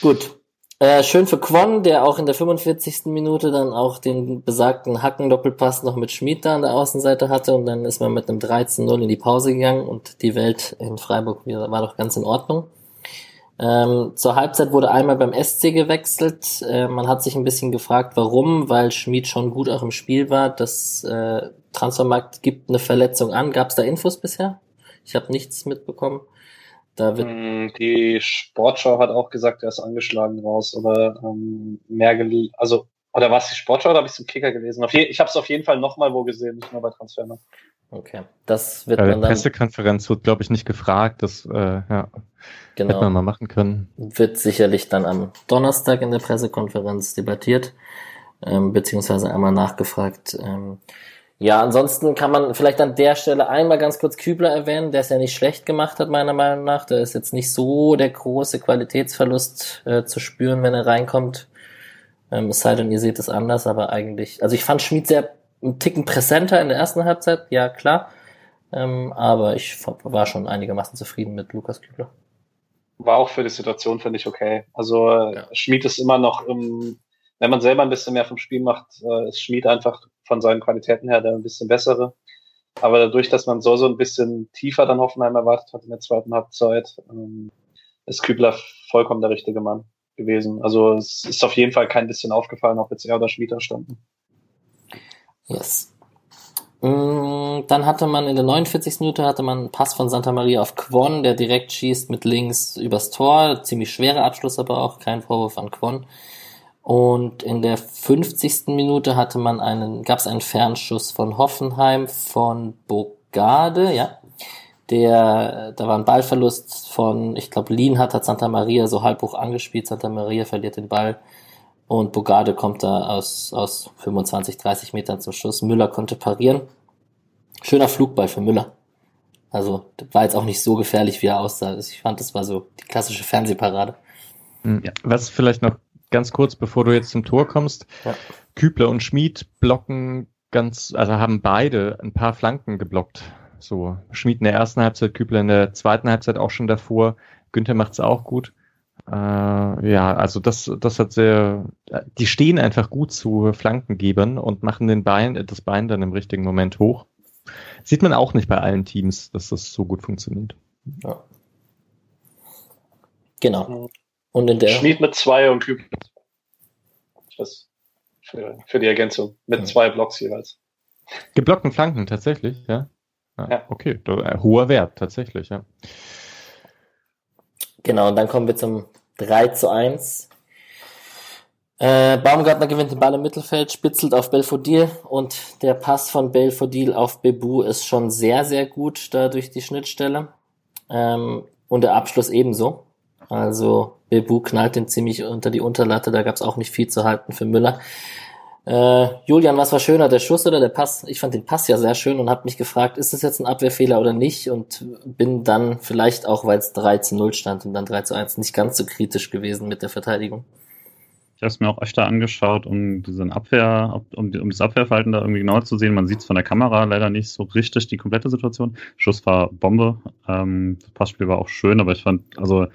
Gut. Äh, schön für Quon, der auch in der 45. Minute dann auch den besagten Hacken-Doppelpass noch mit Schmid da an der Außenseite hatte und dann ist man mit einem 13-0 in die Pause gegangen und die Welt in Freiburg war doch ganz in Ordnung. Ähm, zur Halbzeit wurde einmal beim SC gewechselt. Äh, man hat sich ein bisschen gefragt, warum, weil Schmid schon gut auch im Spiel war. Das äh, Transfermarkt gibt eine Verletzung an. Gab es da Infos bisher? Ich habe nichts mitbekommen. Da wird mm, die Sportschau hat auch gesagt, er ist angeschlagen raus oder ähm, mehr also oder war es die Sportschau oder habe ich es im Kicker gelesen? Auf je ich habe es auf jeden Fall nochmal wo gesehen, nicht nur bei Transfermarkt. Okay, das wird bei man der Pressekonferenz wird, glaube ich, nicht gefragt. Das äh, ja, genau. hätte man mal machen können. Wird sicherlich dann am Donnerstag in der Pressekonferenz debattiert, ähm, beziehungsweise einmal nachgefragt. Ähm, ja, ansonsten kann man vielleicht an der Stelle einmal ganz kurz Kübler erwähnen, der es ja nicht schlecht gemacht hat, meiner Meinung nach. Da ist jetzt nicht so der große Qualitätsverlust äh, zu spüren, wenn er reinkommt. Ähm, es sei denn, ihr seht es anders, aber eigentlich, also ich fand Schmid sehr einen Ticken präsenter in der ersten Halbzeit, ja klar. Ähm, aber ich war schon einigermaßen zufrieden mit Lukas Kübler. War auch für die Situation, finde ich, okay. Also ja. Schmid ist immer noch im, wenn man selber ein bisschen mehr vom Spiel macht, äh, ist Schmid einfach von seinen Qualitäten her der ein bisschen bessere. Aber dadurch, dass man so so ein bisschen tiefer dann Hoffenheim erwartet hat in der zweiten Halbzeit, ähm, ist Kübler vollkommen der richtige Mann gewesen. Also es ist auf jeden Fall kein bisschen aufgefallen, ob jetzt er oder Schmieder standen. Yes. Mm, dann hatte man in der 49. Minute hatte man einen Pass von Santa Maria auf Quon, der direkt schießt mit links übers Tor. Ziemlich schwerer Abschluss aber auch, kein Vorwurf an Quon. Und in der 50. Minute hatte man einen, gab es einen Fernschuss von Hoffenheim von Bogarde, ja. Der, da war ein Ballverlust von, ich glaube, Lienhardt hat Santa Maria so halb hoch angespielt. Santa Maria verliert den Ball und Bogarde kommt da aus, aus 25, 30 Metern zum Schuss. Müller konnte parieren. Schöner Flugball für Müller. Also war jetzt auch nicht so gefährlich, wie er aussah. Ich fand, das war so die klassische Fernsehparade. Hm, ja. Was vielleicht noch ganz kurz, bevor du jetzt zum Tor kommst. Ja. Kübler und Schmid blocken ganz, also haben beide ein paar Flanken geblockt. So, Schmid in der ersten Halbzeit, Kübler in der zweiten Halbzeit auch schon davor. Günther macht's auch gut. Äh, ja, also das, das hat sehr, die stehen einfach gut zu Flankengebern und machen den Bein, das Bein dann im richtigen Moment hoch. Sieht man auch nicht bei allen Teams, dass das so gut funktioniert. Ja. Genau. Und in der. Schmied mit zwei und Kübel. Das für, für die Ergänzung. Mit ja. zwei Blocks jeweils. Geblockten Flanken, tatsächlich, ja. ja, ja. Okay, äh, hoher Wert, tatsächlich, ja. Genau, und dann kommen wir zum 3 zu 1. Äh, Baumgartner gewinnt den Ball im Mittelfeld, spitzelt auf Belfodil und der Pass von Belfodil auf Bebu ist schon sehr, sehr gut da durch die Schnittstelle. Ähm, und der Abschluss ebenso. Also Bebu knallt den ziemlich unter die Unterlatte, da gab es auch nicht viel zu halten für Müller. Äh, Julian, was war schöner, der Schuss oder der Pass? Ich fand den Pass ja sehr schön und habe mich gefragt, ist das jetzt ein Abwehrfehler oder nicht? Und bin dann vielleicht auch, weil es 3 zu 0 stand und dann 3 zu 1 nicht ganz so kritisch gewesen mit der Verteidigung. Ich habe es mir auch öfter angeschaut, um diesen Abwehr, um, um das Abwehrverhalten da irgendwie genauer zu sehen. Man sieht es von der Kamera leider nicht so richtig, die komplette Situation. Schuss war Bombe. Ähm, das Passspiel war auch schön, aber ich fand, also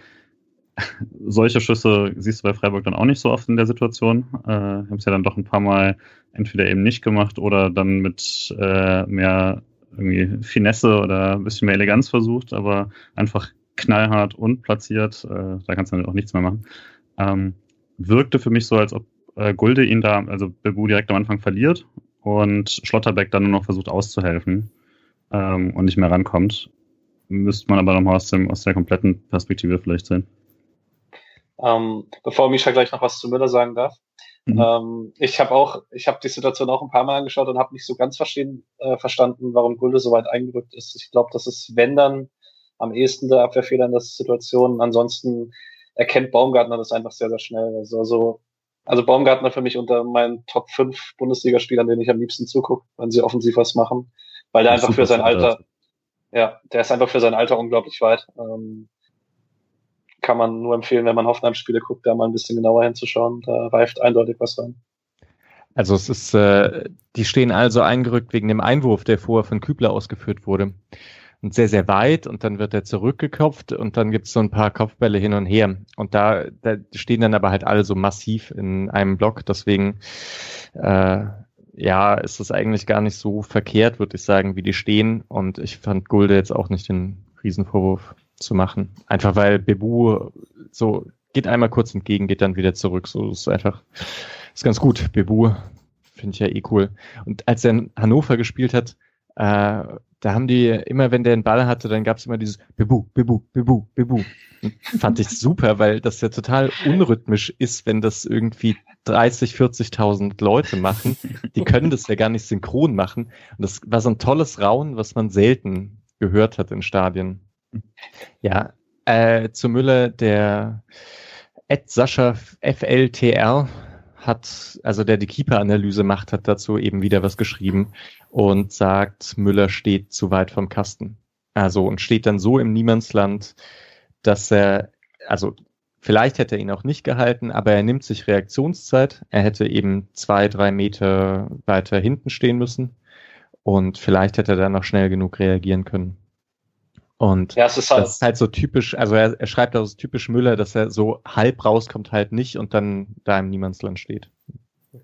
solche Schüsse siehst du bei Freiburg dann auch nicht so oft in der Situation. Äh, haben es ja dann doch ein paar Mal entweder eben nicht gemacht oder dann mit äh, mehr irgendwie Finesse oder ein bisschen mehr Eleganz versucht, aber einfach knallhart und platziert. Äh, da kannst du dann auch nichts mehr machen. Ähm, wirkte für mich so, als ob äh, Gulde ihn da, also Bebu direkt am Anfang verliert und Schlotterbeck dann nur noch versucht auszuhelfen ähm, und nicht mehr rankommt. Müsste man aber nochmal aus, aus der kompletten Perspektive vielleicht sehen. Ähm, bevor Misha gleich noch was zu Müller sagen darf. Mhm. Ähm, ich habe auch, ich habe die Situation auch ein paar Mal angeschaut und habe nicht so ganz verstehen, äh, verstanden, warum Gulde so weit eingerückt ist. Ich glaube, das ist, wenn dann, am ehesten der Abwehrfehler in der Situation. Ansonsten erkennt Baumgartner das einfach sehr, sehr schnell. Also, also, also Baumgartner für mich unter meinen Top 5 Bundesligaspielern, denen ich am liebsten zugucke, wenn sie offensiv was machen, weil der einfach für sein Alter, ja, der ist einfach für sein Alter unglaublich weit. Ähm, kann man nur empfehlen, wenn man Hoffenheim-Spiele guckt, da mal ein bisschen genauer hinzuschauen. Da reift eindeutig was rein. Also es ist, äh, die stehen also eingerückt wegen dem Einwurf, der vorher von Kübler ausgeführt wurde. Und sehr, sehr weit und dann wird er zurückgeköpft und dann gibt es so ein paar Kopfbälle hin und her. Und da, da stehen dann aber halt alle so massiv in einem Block. Deswegen äh, ja, ist es eigentlich gar nicht so verkehrt, würde ich sagen, wie die stehen. Und ich fand Gulde jetzt auch nicht den Riesenvorwurf zu machen. Einfach weil Bebu so geht einmal kurz entgegen, geht dann wieder zurück. So ist einfach, ist ganz gut. Bebu finde ich ja eh cool. Und als er in Hannover gespielt hat, äh, da haben die immer, wenn der einen Ball hatte, dann gab es immer dieses Bebu, Bebu, Bebu, Bebu. fand ich super, weil das ja total unrhythmisch ist, wenn das irgendwie 30, 40.000 Leute machen. Die können das ja gar nicht synchron machen. Und das war so ein tolles Rauen, was man selten gehört hat in Stadien. Ja, äh, zu Müller, der Ed Sascha FLTR hat, also der die Keeper-Analyse macht, hat dazu eben wieder was geschrieben und sagt, Müller steht zu weit vom Kasten. Also und steht dann so im Niemandsland, dass er, also vielleicht hätte er ihn auch nicht gehalten, aber er nimmt sich Reaktionszeit. Er hätte eben zwei, drei Meter weiter hinten stehen müssen und vielleicht hätte er dann noch schnell genug reagieren können. Und ja, ist halt das ist halt so typisch, also er, er schreibt das typisch Müller, dass er so halb rauskommt, halt nicht und dann da im Niemandsland steht.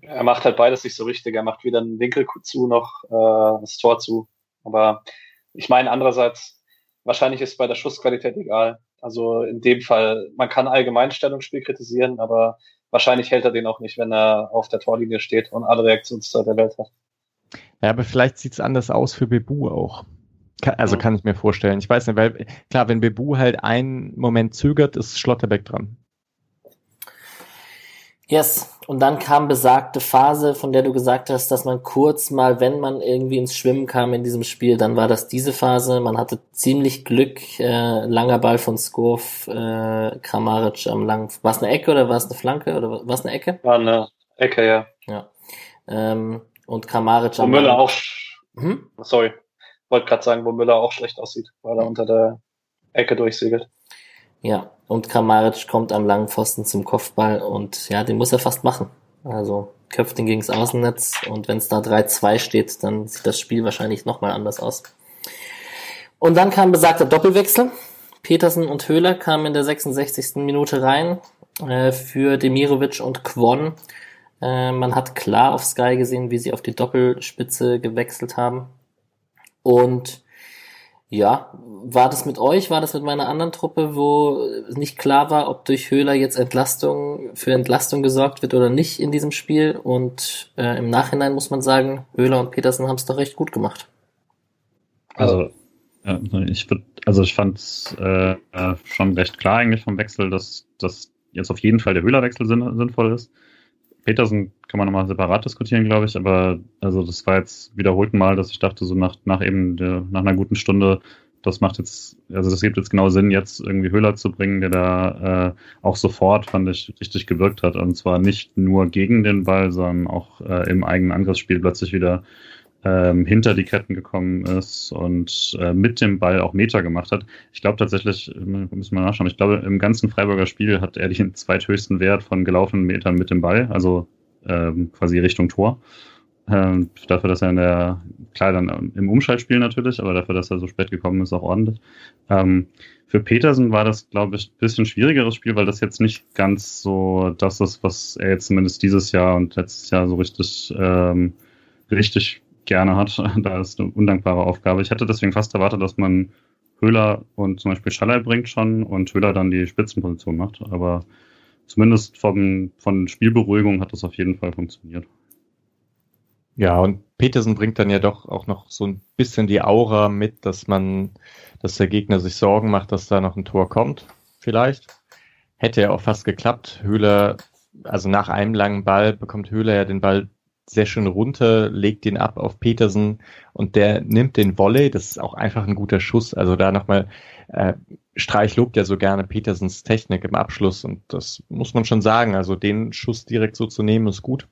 Er macht halt beides nicht so richtig. Er macht weder einen Winkel zu noch äh, das Tor zu. Aber ich meine, andererseits, wahrscheinlich ist bei der Schussqualität egal. Also in dem Fall, man kann allgemein Stellungsspiel kritisieren, aber wahrscheinlich hält er den auch nicht, wenn er auf der Torlinie steht und alle Reaktionszeit der Welt hat. Ja, aber vielleicht sieht es anders aus für Bebu auch. Kann, also kann ich mir vorstellen. Ich weiß nicht, weil klar, wenn Bebu halt einen Moment zögert, ist Schlotterbeck dran. Yes. Und dann kam besagte Phase, von der du gesagt hast, dass man kurz mal, wenn man irgendwie ins Schwimmen kam in diesem Spiel, dann war das diese Phase. Man hatte ziemlich Glück. Äh, langer Ball von Skurf, äh, Kramaric am langen. War es eine Ecke oder war es eine Flanke oder war es eine Ecke? War eine Ecke, ja. Ja. Ähm, und Kramaric am Müller auch. Hm? Sorry wollte gerade sagen, wo Müller auch schlecht aussieht, weil er unter der Ecke durchsegelt. Ja, und Kramaric kommt am langen Pfosten zum Kopfball und ja, den muss er fast machen. Also köpft ihn gegens Außennetz und wenn es da 3-2 steht, dann sieht das Spiel wahrscheinlich nochmal anders aus. Und dann kam besagter Doppelwechsel. Petersen und Höhler kamen in der 66. Minute rein äh, für Demirovic und Kwon. Äh, man hat klar auf Sky gesehen, wie sie auf die Doppelspitze gewechselt haben. Und ja, war das mit euch, war das mit meiner anderen Truppe, wo nicht klar war, ob durch Höhler jetzt Entlastung für Entlastung gesorgt wird oder nicht in diesem Spiel. Und äh, im Nachhinein muss man sagen, Höhler und Petersen haben es doch recht gut gemacht. Also, ja, ich würde, also ich fand es äh, schon recht klar eigentlich vom Wechsel, dass, dass jetzt auf jeden Fall der Höhlerwechsel sinn, sinnvoll ist. Petersen kann man nochmal separat diskutieren, glaube ich, aber also das war jetzt wiederholt mal, dass ich dachte, so nach, nach eben der, nach einer guten Stunde, das macht jetzt, also das gibt jetzt genau Sinn, jetzt irgendwie Höhler zu bringen, der da äh, auch sofort, fand ich, richtig gewirkt hat. Und zwar nicht nur gegen den Ball, sondern auch äh, im eigenen Angriffsspiel plötzlich wieder ähm, hinter die Ketten gekommen ist und äh, mit dem Ball auch Meter gemacht hat. Ich glaube tatsächlich, müssen wir nachschauen, ich glaube, im ganzen Freiburger Spiel hat er den zweithöchsten Wert von gelaufenen Metern mit dem Ball, also ähm, quasi Richtung Tor. Ähm, dafür, dass er in der, klar, dann im Umschaltspiel natürlich, aber dafür, dass er so spät gekommen ist, auch ordentlich. Ähm, für Petersen war das, glaube ich, ein bisschen schwierigeres Spiel, weil das jetzt nicht ganz so das ist, was er jetzt zumindest dieses Jahr und letztes Jahr so richtig, ähm, richtig gerne hat. Da ist eine undankbare Aufgabe. Ich hätte deswegen fast erwartet, dass man Höhler und zum Beispiel Schaller bringt schon und Höhler dann die Spitzenposition macht. Aber zumindest vom, von Spielberuhigung hat das auf jeden Fall funktioniert. Ja, und Petersen bringt dann ja doch auch noch so ein bisschen die Aura mit, dass man, dass der Gegner sich Sorgen macht, dass da noch ein Tor kommt. Vielleicht. Hätte ja auch fast geklappt. Höhler also nach einem langen Ball bekommt Höhler ja den Ball sehr schön runter, legt den ab auf Petersen und der nimmt den Volley. Das ist auch einfach ein guter Schuss. Also da nochmal, äh, Streich lobt ja so gerne Petersens Technik im Abschluss und das muss man schon sagen. Also den Schuss direkt so zu nehmen ist gut.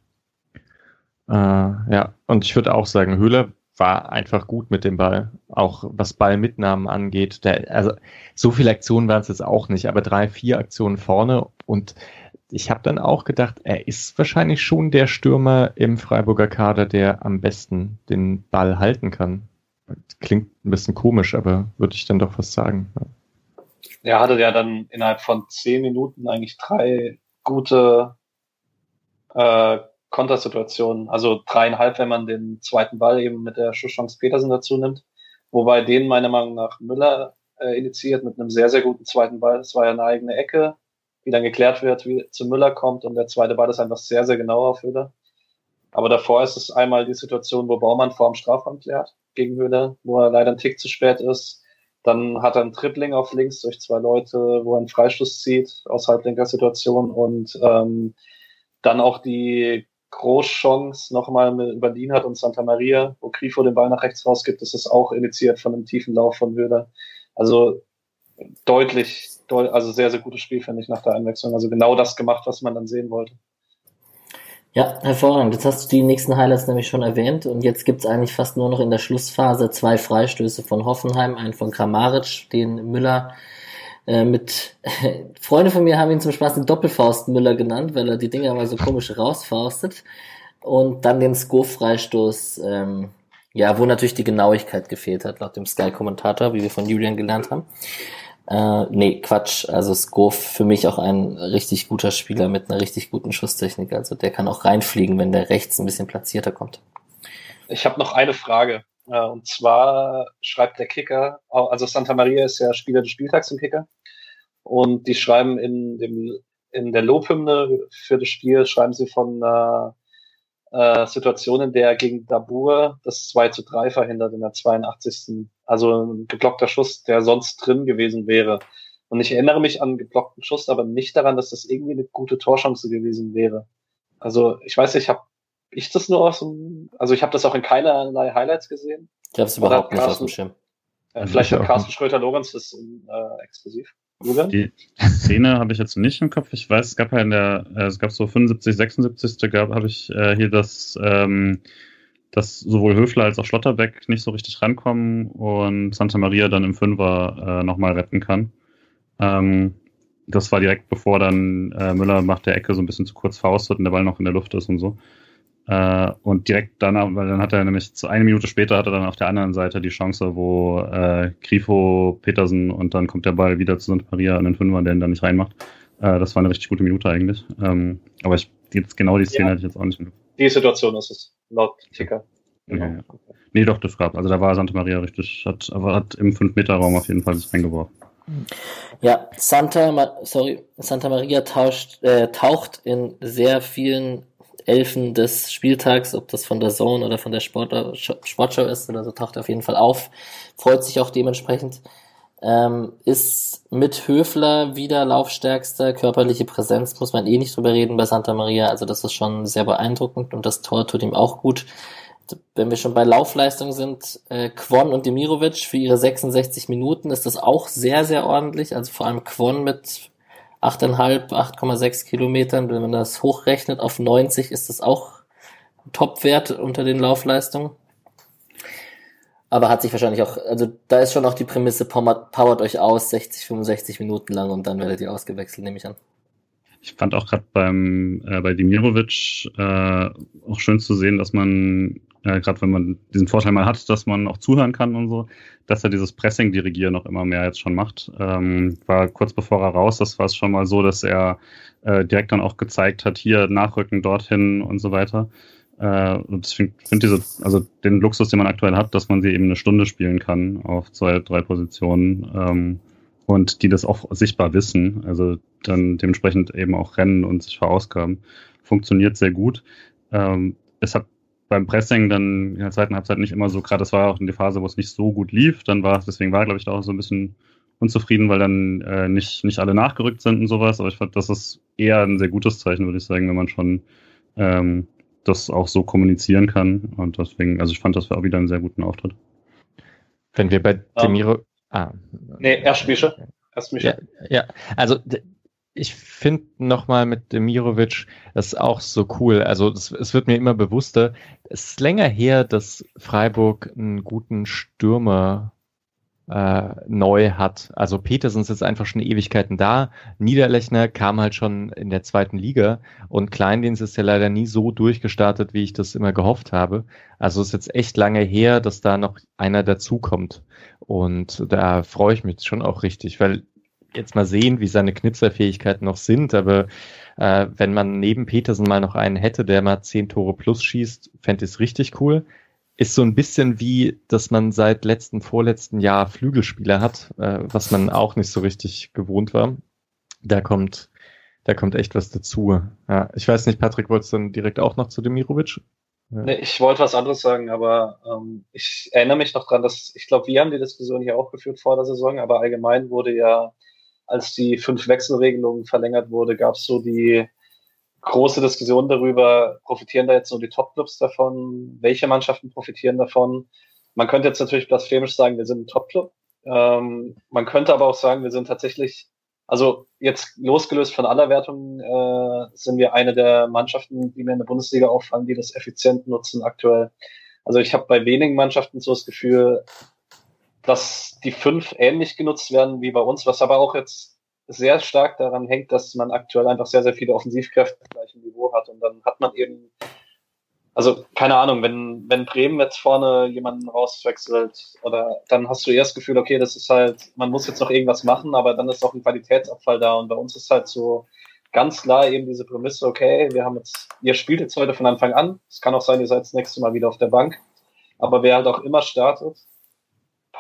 Äh, ja, und ich würde auch sagen, Höhler war einfach gut mit dem Ball. Auch was Ballmitnahmen angeht. Der, also so viele Aktionen waren es jetzt auch nicht, aber drei, vier Aktionen vorne und ich habe dann auch gedacht, er ist wahrscheinlich schon der Stürmer im Freiburger Kader, der am besten den Ball halten kann. Klingt ein bisschen komisch, aber würde ich dann doch was sagen. Er hatte ja dann innerhalb von zehn Minuten eigentlich drei gute äh, Kontersituationen, also dreieinhalb, wenn man den zweiten Ball eben mit der Schusschance Petersen dazu nimmt, wobei den meiner Meinung nach Müller äh, initiiert mit einem sehr, sehr guten zweiten Ball. Das war ja eine eigene Ecke, die dann geklärt wird, wie zu Müller kommt und der zweite Ball ist einfach sehr, sehr genau auf Höhler. Aber davor ist es einmal die Situation, wo Baumann vor dem Strafraum klärt gegen Höhler, wo er leider einen Tick zu spät ist. Dann hat er einen Tripling auf links durch zwei Leute, wo er einen Freistoß zieht aus halblinker Situation und ähm, dann auch die Großchance nochmal über Lienhardt und Santa Maria, wo Grifo den Ball nach rechts rausgibt, ist es auch initiiert von einem tiefen Lauf von Höhler. Also deutlich, deut also sehr, sehr gutes Spiel, finde ich, nach der Einwechslung. Also genau das gemacht, was man dann sehen wollte. Ja, hervorragend. Jetzt hast du die nächsten Highlights nämlich schon erwähnt und jetzt gibt's eigentlich fast nur noch in der Schlussphase zwei Freistöße von Hoffenheim, einen von Kramaric, den Müller äh, mit Freunde von mir haben ihn zum Spaß den Doppelfaust Müller genannt, weil er die Dinger mal so komisch rausfaustet und dann den Sko-Freistoß, ähm, ja, wo natürlich die Genauigkeit gefehlt hat, laut dem Sky-Kommentator, wie wir von Julian gelernt haben. Äh, nee, Quatsch. Also Skov für mich auch ein richtig guter Spieler mit einer richtig guten Schusstechnik. Also der kann auch reinfliegen, wenn der rechts ein bisschen platzierter kommt. Ich habe noch eine Frage. Äh, und zwar schreibt der Kicker, also Santa Maria ist ja Spieler des Spieltags im Kicker. Und die schreiben in dem in der Lobhymne für das Spiel schreiben sie von äh, äh, Situation, in der er gegen Dabur das 2 zu 3 verhindert in der 82. Also ein geblockter Schuss, der sonst drin gewesen wäre. Und ich erinnere mich an einen geblockten Schuss, aber nicht daran, dass das irgendwie eine gute Torchance gewesen wäre. Also ich weiß nicht, habe ich das nur aus dem, also ich habe das auch in keinerlei Highlights gesehen. Ich habe es überhaupt nicht auf dem Schirm. Äh, vielleicht hat Carsten Schröter-Lorenz das äh, exklusiv. Die Szene habe ich jetzt nicht im Kopf. Ich weiß, es gab ja in der, äh, es gab so 75, 76. gab, habe ich äh, hier das, ähm, dass sowohl Höfler als auch Schlotterbeck nicht so richtig rankommen und Santa Maria dann im Fünfer äh, nochmal retten kann. Ähm, das war direkt bevor dann äh, Müller macht der Ecke so ein bisschen zu kurz faustet und der Ball noch in der Luft ist und so. Äh, und direkt danach, weil dann hat er nämlich zu eine Minute später hat er dann auf der anderen Seite die Chance, wo äh, Grifo, Petersen und dann kommt der Ball wieder zu St. Maria an den Fünfer, der ihn dann nicht reinmacht. Äh, das war eine richtig gute Minute eigentlich. Ähm, aber ich, jetzt genau die Szene ja, hatte ich jetzt auch nicht mehr. Die Situation ist es, laut Ticker. Genau. Ja, ja. Nee, doch, das gab. Also da war Santa Maria richtig, hat, aber hat im 5-Meter-Raum auf jeden Fall sich reingeworfen. Ja, Santa, sorry, Santa Maria tauscht, äh, taucht in sehr vielen Elfen des Spieltags, ob das von der Zone oder von der Sport Sportschau ist oder so, taucht auf jeden Fall auf. Freut sich auch dementsprechend. Ähm, ist mit Höfler wieder laufstärkster, körperliche Präsenz, muss man eh nicht drüber reden bei Santa Maria. Also das ist schon sehr beeindruckend und das Tor tut ihm auch gut. Wenn wir schon bei Laufleistung sind, äh, Kwon und Demirovic für ihre 66 Minuten ist das auch sehr, sehr ordentlich. Also vor allem Kwon mit 8,5, 8,6 Kilometern. Wenn man das hochrechnet auf 90, ist das auch Topwert unter den Laufleistungen. Aber hat sich wahrscheinlich auch, also da ist schon auch die Prämisse, powert euch aus, 60, 65 Minuten lang und dann werdet ihr ausgewechselt, nehme ich an. Ich fand auch gerade beim äh, bei Dimirovic äh, auch schön zu sehen, dass man äh, gerade wenn man diesen Vorteil mal hat, dass man auch zuhören kann und so, dass er dieses Pressing-Dirigieren noch immer mehr jetzt schon macht. Ähm, war kurz bevor er raus, das war es schon mal so, dass er äh, direkt dann auch gezeigt hat, hier nachrücken, dorthin und so weiter. Äh, und ich finde find diese, also den Luxus, den man aktuell hat, dass man sie eben eine Stunde spielen kann auf zwei, drei Positionen ähm, und die das auch sichtbar wissen, also dann dementsprechend eben auch rennen und sich verausgaben, funktioniert sehr gut. Ähm, es hat beim Pressing dann in der zweiten Halbzeit nicht immer so, gerade das war auch in der Phase, wo es nicht so gut lief, dann war es, deswegen war, glaube ich, da auch so ein bisschen unzufrieden, weil dann äh, nicht, nicht alle nachgerückt sind und sowas, aber ich fand, das ist eher ein sehr gutes Zeichen, würde ich sagen, wenn man schon ähm, das auch so kommunizieren kann. Und deswegen, also ich fand, das war auch wieder einen sehr guten Auftritt. Wenn wir bei Demiro. Um, ah. Nee, erst Mische. Erst Mische. Ja, ja, also ich finde nochmal mit Demirovic das auch so cool. Also das, es wird mir immer bewusster. Es ist länger her, dass Freiburg einen guten Stürmer äh, neu hat. Also Petersen ist jetzt einfach schon Ewigkeiten da. Niederlechner kam halt schon in der zweiten Liga und Kleindienst ist ja leider nie so durchgestartet, wie ich das immer gehofft habe. Also es ist jetzt echt lange her, dass da noch einer dazukommt. Und da freue ich mich schon auch richtig, weil jetzt mal sehen, wie seine Knitzerfähigkeiten noch sind, aber äh, wenn man neben Petersen mal noch einen hätte, der mal zehn Tore plus schießt, fände ich es richtig cool ist so ein bisschen wie, dass man seit letzten, vorletzten Jahr Flügelspieler hat, äh, was man auch nicht so richtig gewohnt war. Da kommt, da kommt echt was dazu. Ja, ich weiß nicht, Patrick, wolltest du dann direkt auch noch zu Demirovic? Ja. Nee, ich wollte was anderes sagen, aber ähm, ich erinnere mich noch dran, dass ich glaube, wir haben die Diskussion hier auch geführt vor der Saison, aber allgemein wurde ja, als die fünf Wechselregelungen verlängert wurde, gab es so die große Diskussion darüber, profitieren da jetzt nur die Top-Clubs davon? Welche Mannschaften profitieren davon? Man könnte jetzt natürlich blasphemisch sagen, wir sind ein Top-Club. Ähm, man könnte aber auch sagen, wir sind tatsächlich, also jetzt losgelöst von aller Wertung, äh, sind wir eine der Mannschaften, die mir in der Bundesliga auffallen, die das effizient nutzen aktuell. Also ich habe bei wenigen Mannschaften so das Gefühl, dass die fünf ähnlich genutzt werden wie bei uns, was aber auch jetzt sehr stark daran hängt, dass man aktuell einfach sehr, sehr viele Offensivkräfte auf gleichem Niveau hat und dann hat man eben, also keine Ahnung, wenn, wenn Bremen jetzt vorne jemanden rauswechselt oder dann hast du erst das Gefühl, okay, das ist halt, man muss jetzt noch irgendwas machen, aber dann ist auch ein Qualitätsabfall da und bei uns ist halt so ganz klar eben diese Prämisse, okay, wir haben jetzt, ihr spielt jetzt heute von Anfang an, es kann auch sein, ihr seid das nächste Mal wieder auf der Bank, aber wer halt auch immer startet,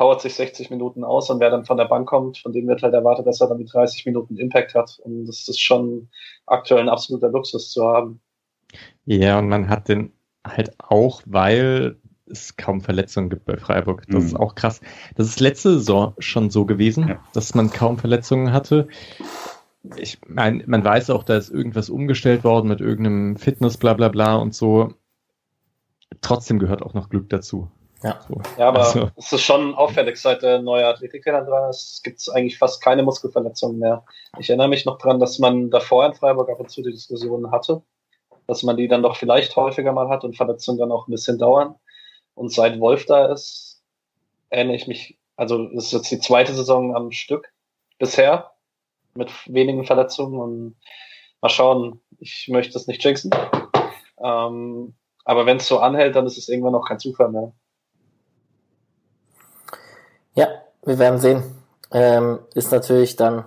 powert sich 60 Minuten aus und wer dann von der Bank kommt, von dem wird halt erwartet, dass er dann die 30 Minuten Impact hat. Und das ist schon aktuell ein absoluter Luxus zu haben. Ja, und man hat den halt auch, weil es kaum Verletzungen gibt bei Freiburg. Das mhm. ist auch krass. Das ist letzte Saison schon so gewesen, ja. dass man kaum Verletzungen hatte. Ich meine, man weiß auch, da ist irgendwas umgestellt worden mit irgendeinem Fitness, bla bla bla und so. Trotzdem gehört auch noch Glück dazu. Ja, so. ja aber also. es ist schon auffällig, seit der neue Athletiktrainer dran ist, gibt es eigentlich fast keine Muskelverletzungen mehr. Ich erinnere mich noch dran, dass man davor in Freiburg ab und zu die Diskussionen hatte, dass man die dann doch vielleicht häufiger mal hat und Verletzungen dann auch ein bisschen dauern. Und seit Wolf da ist, erinnere ich mich, also es ist jetzt die zweite Saison am Stück bisher mit wenigen Verletzungen und mal schauen, ich möchte das nicht jinxen. Ähm, aber wenn es so anhält, dann ist es irgendwann auch kein Zufall mehr. Ja, wir werden sehen. Ähm, ist natürlich dann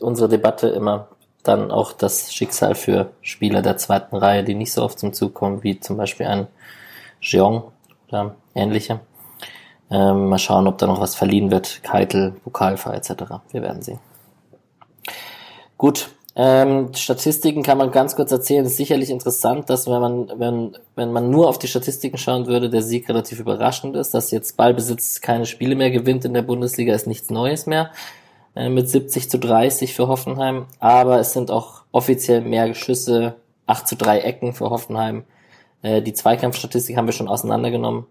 unsere Debatte immer dann auch das Schicksal für Spieler der zweiten Reihe, die nicht so oft zum Zug kommen, wie zum Beispiel ein Jeong oder ähnliche. Ähm, mal schauen, ob da noch was verliehen wird. Keitel, Pokalfer etc. Wir werden sehen. Gut, ähm, Statistiken kann man ganz kurz erzählen. ist sicherlich interessant, dass wenn man, wenn, wenn man nur auf die Statistiken schauen würde, der Sieg relativ überraschend ist. Dass jetzt Ballbesitz keine Spiele mehr gewinnt in der Bundesliga, ist nichts Neues mehr. Äh, mit 70 zu 30 für Hoffenheim. Aber es sind auch offiziell mehr Schüsse, 8 zu 3 Ecken für Hoffenheim. Äh, die Zweikampfstatistik haben wir schon auseinandergenommen.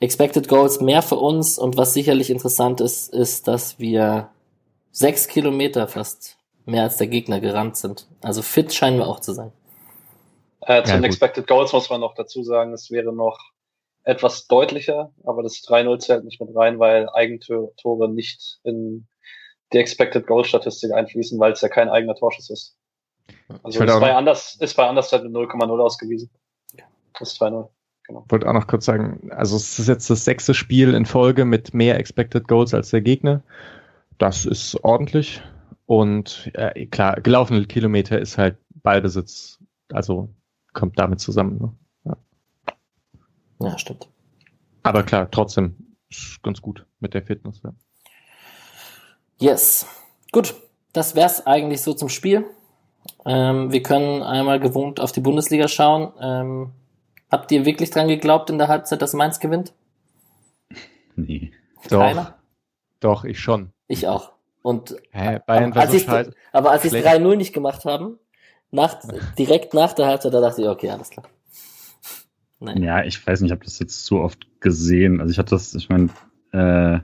Expected Goals mehr für uns und was sicherlich interessant ist, ist, dass wir sechs Kilometer fast mehr als der Gegner gerannt sind. Also fit scheinen wir auch zu sein. Äh, zu ja, den Expected Goals muss man noch dazu sagen, es wäre noch etwas deutlicher, aber das 3-0 zählt nicht mit rein, weil Eigentore nicht in die Expected Goal Statistik einfließen, weil es ja kein eigener Torschuss ist. Also ist bei, anders, ist bei Andersheit mit 0,0 ausgewiesen. Das ist 2-0. Genau. Wollte auch noch kurz sagen, also es ist jetzt das sechste Spiel in Folge mit mehr Expected Goals als der Gegner. Das ist ordentlich. Und äh, klar, gelaufene Kilometer ist halt Ballbesitz, also kommt damit zusammen. Ne? Ja. ja, stimmt. Aber klar, trotzdem ist ganz gut mit der Fitness. Ja. Yes. Gut, das wär's eigentlich so zum Spiel. Ähm, wir können einmal gewohnt auf die Bundesliga schauen. Ähm, habt ihr wirklich dran geglaubt in der Halbzeit, dass Mainz gewinnt? Nee. Keiner? Doch, doch, ich schon. Ich auch. Und Hä, Bayern als so aber als sie es 3-0 nicht gemacht haben, nach, direkt nach der Halbzeit, da dachte ich, okay, alles klar. Nein. Ja, ich weiß nicht, ich habe das jetzt zu oft gesehen. Also ich hatte das, ich meine, äh,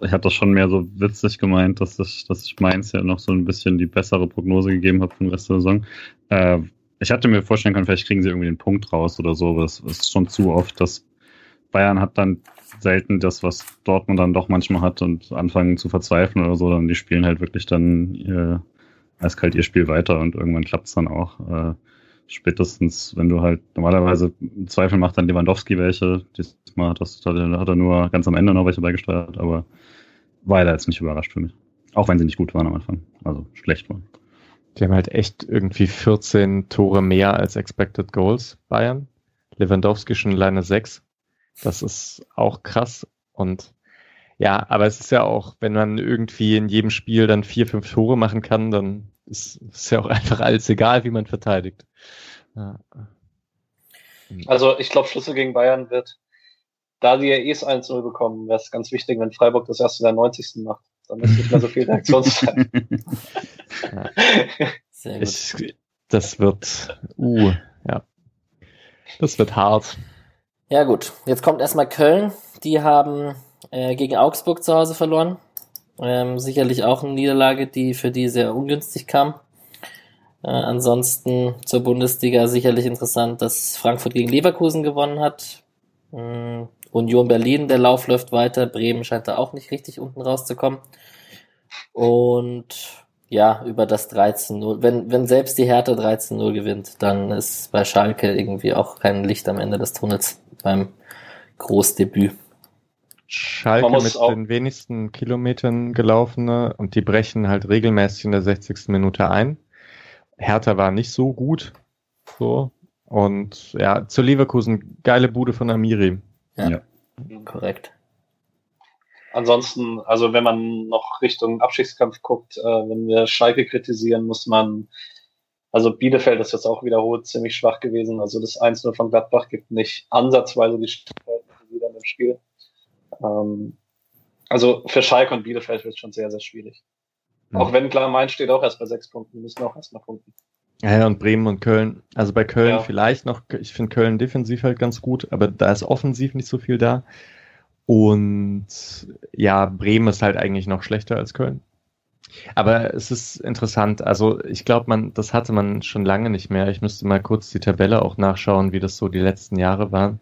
ich habe das schon mehr so witzig gemeint, dass ich, dass ich Mainz ja noch so ein bisschen die bessere Prognose gegeben habe für den Rest der Saison. Äh, ich hatte mir vorstellen können, vielleicht kriegen sie irgendwie den Punkt raus oder so, aber es ist schon zu oft, dass Bayern hat dann selten das, was Dortmund dann doch manchmal hat und anfangen zu verzweifeln oder so, dann die spielen halt wirklich dann ihr, eiskalt ihr Spiel weiter und irgendwann klappt es dann auch. Äh, spätestens, wenn du halt normalerweise Zweifel macht dann Lewandowski welche. Diesmal hat, das, hat er nur ganz am Ende noch welche beigesteuert, aber war er jetzt nicht überrascht für mich. Auch wenn sie nicht gut waren am Anfang. Also schlecht waren. Die haben halt echt irgendwie 14 Tore mehr als Expected Goals, Bayern. Lewandowski schon alleine 6. Das ist auch krass. Und ja, aber es ist ja auch, wenn man irgendwie in jedem Spiel dann vier, fünf Tore machen kann, dann ist es ja auch einfach alles egal, wie man verteidigt. Ja. Also ich glaube, Schlüssel gegen Bayern wird, da die ja eh 1-0 bekommen, wäre es ganz wichtig, wenn Freiburg das erste der 90. macht. Dann ist nicht mehr so viel Reaktionszeit. ja. Sehr gut. Ich, das wird, uh, ja. Das wird hart. Ja gut, jetzt kommt erstmal Köln. Die haben äh, gegen Augsburg zu Hause verloren. Ähm, sicherlich auch eine Niederlage, die für die sehr ungünstig kam. Äh, ansonsten zur Bundesliga sicherlich interessant, dass Frankfurt gegen Leverkusen gewonnen hat. Ähm, Union Berlin, der Lauf läuft weiter. Bremen scheint da auch nicht richtig unten rauszukommen. Und ja, über das 13-0. Wenn, wenn selbst die Hertha 13-0 gewinnt, dann ist bei Schalke irgendwie auch kein Licht am Ende des Tunnels beim Großdebüt. Schalke mit den wenigsten Kilometern gelaufene und die brechen halt regelmäßig in der 60. Minute ein. Hertha war nicht so gut. So. Und ja, zu Leverkusen, geile Bude von Amiri. Ja, ja. korrekt. Ansonsten, also wenn man noch Richtung Abschiedskampf guckt, äh, wenn wir Schalke kritisieren, muss man, also Bielefeld ist jetzt auch wiederholt ziemlich schwach gewesen. Also das 1-0 von Gladbach gibt nicht ansatzweise die Stärke wieder im Spiel. Ähm, also für Schalke und Bielefeld wird es schon sehr, sehr schwierig. Mhm. Auch wenn klar, Mainz steht auch erst bei sechs Punkten, die müssen auch erstmal punkten. Ja, und Bremen und Köln. Also bei Köln ja. vielleicht noch, ich finde Köln defensiv halt ganz gut, aber da ist offensiv nicht so viel da. Und ja, Bremen ist halt eigentlich noch schlechter als Köln. Aber es ist interessant. Also ich glaube, man, das hatte man schon lange nicht mehr. Ich müsste mal kurz die Tabelle auch nachschauen, wie das so die letzten Jahre waren.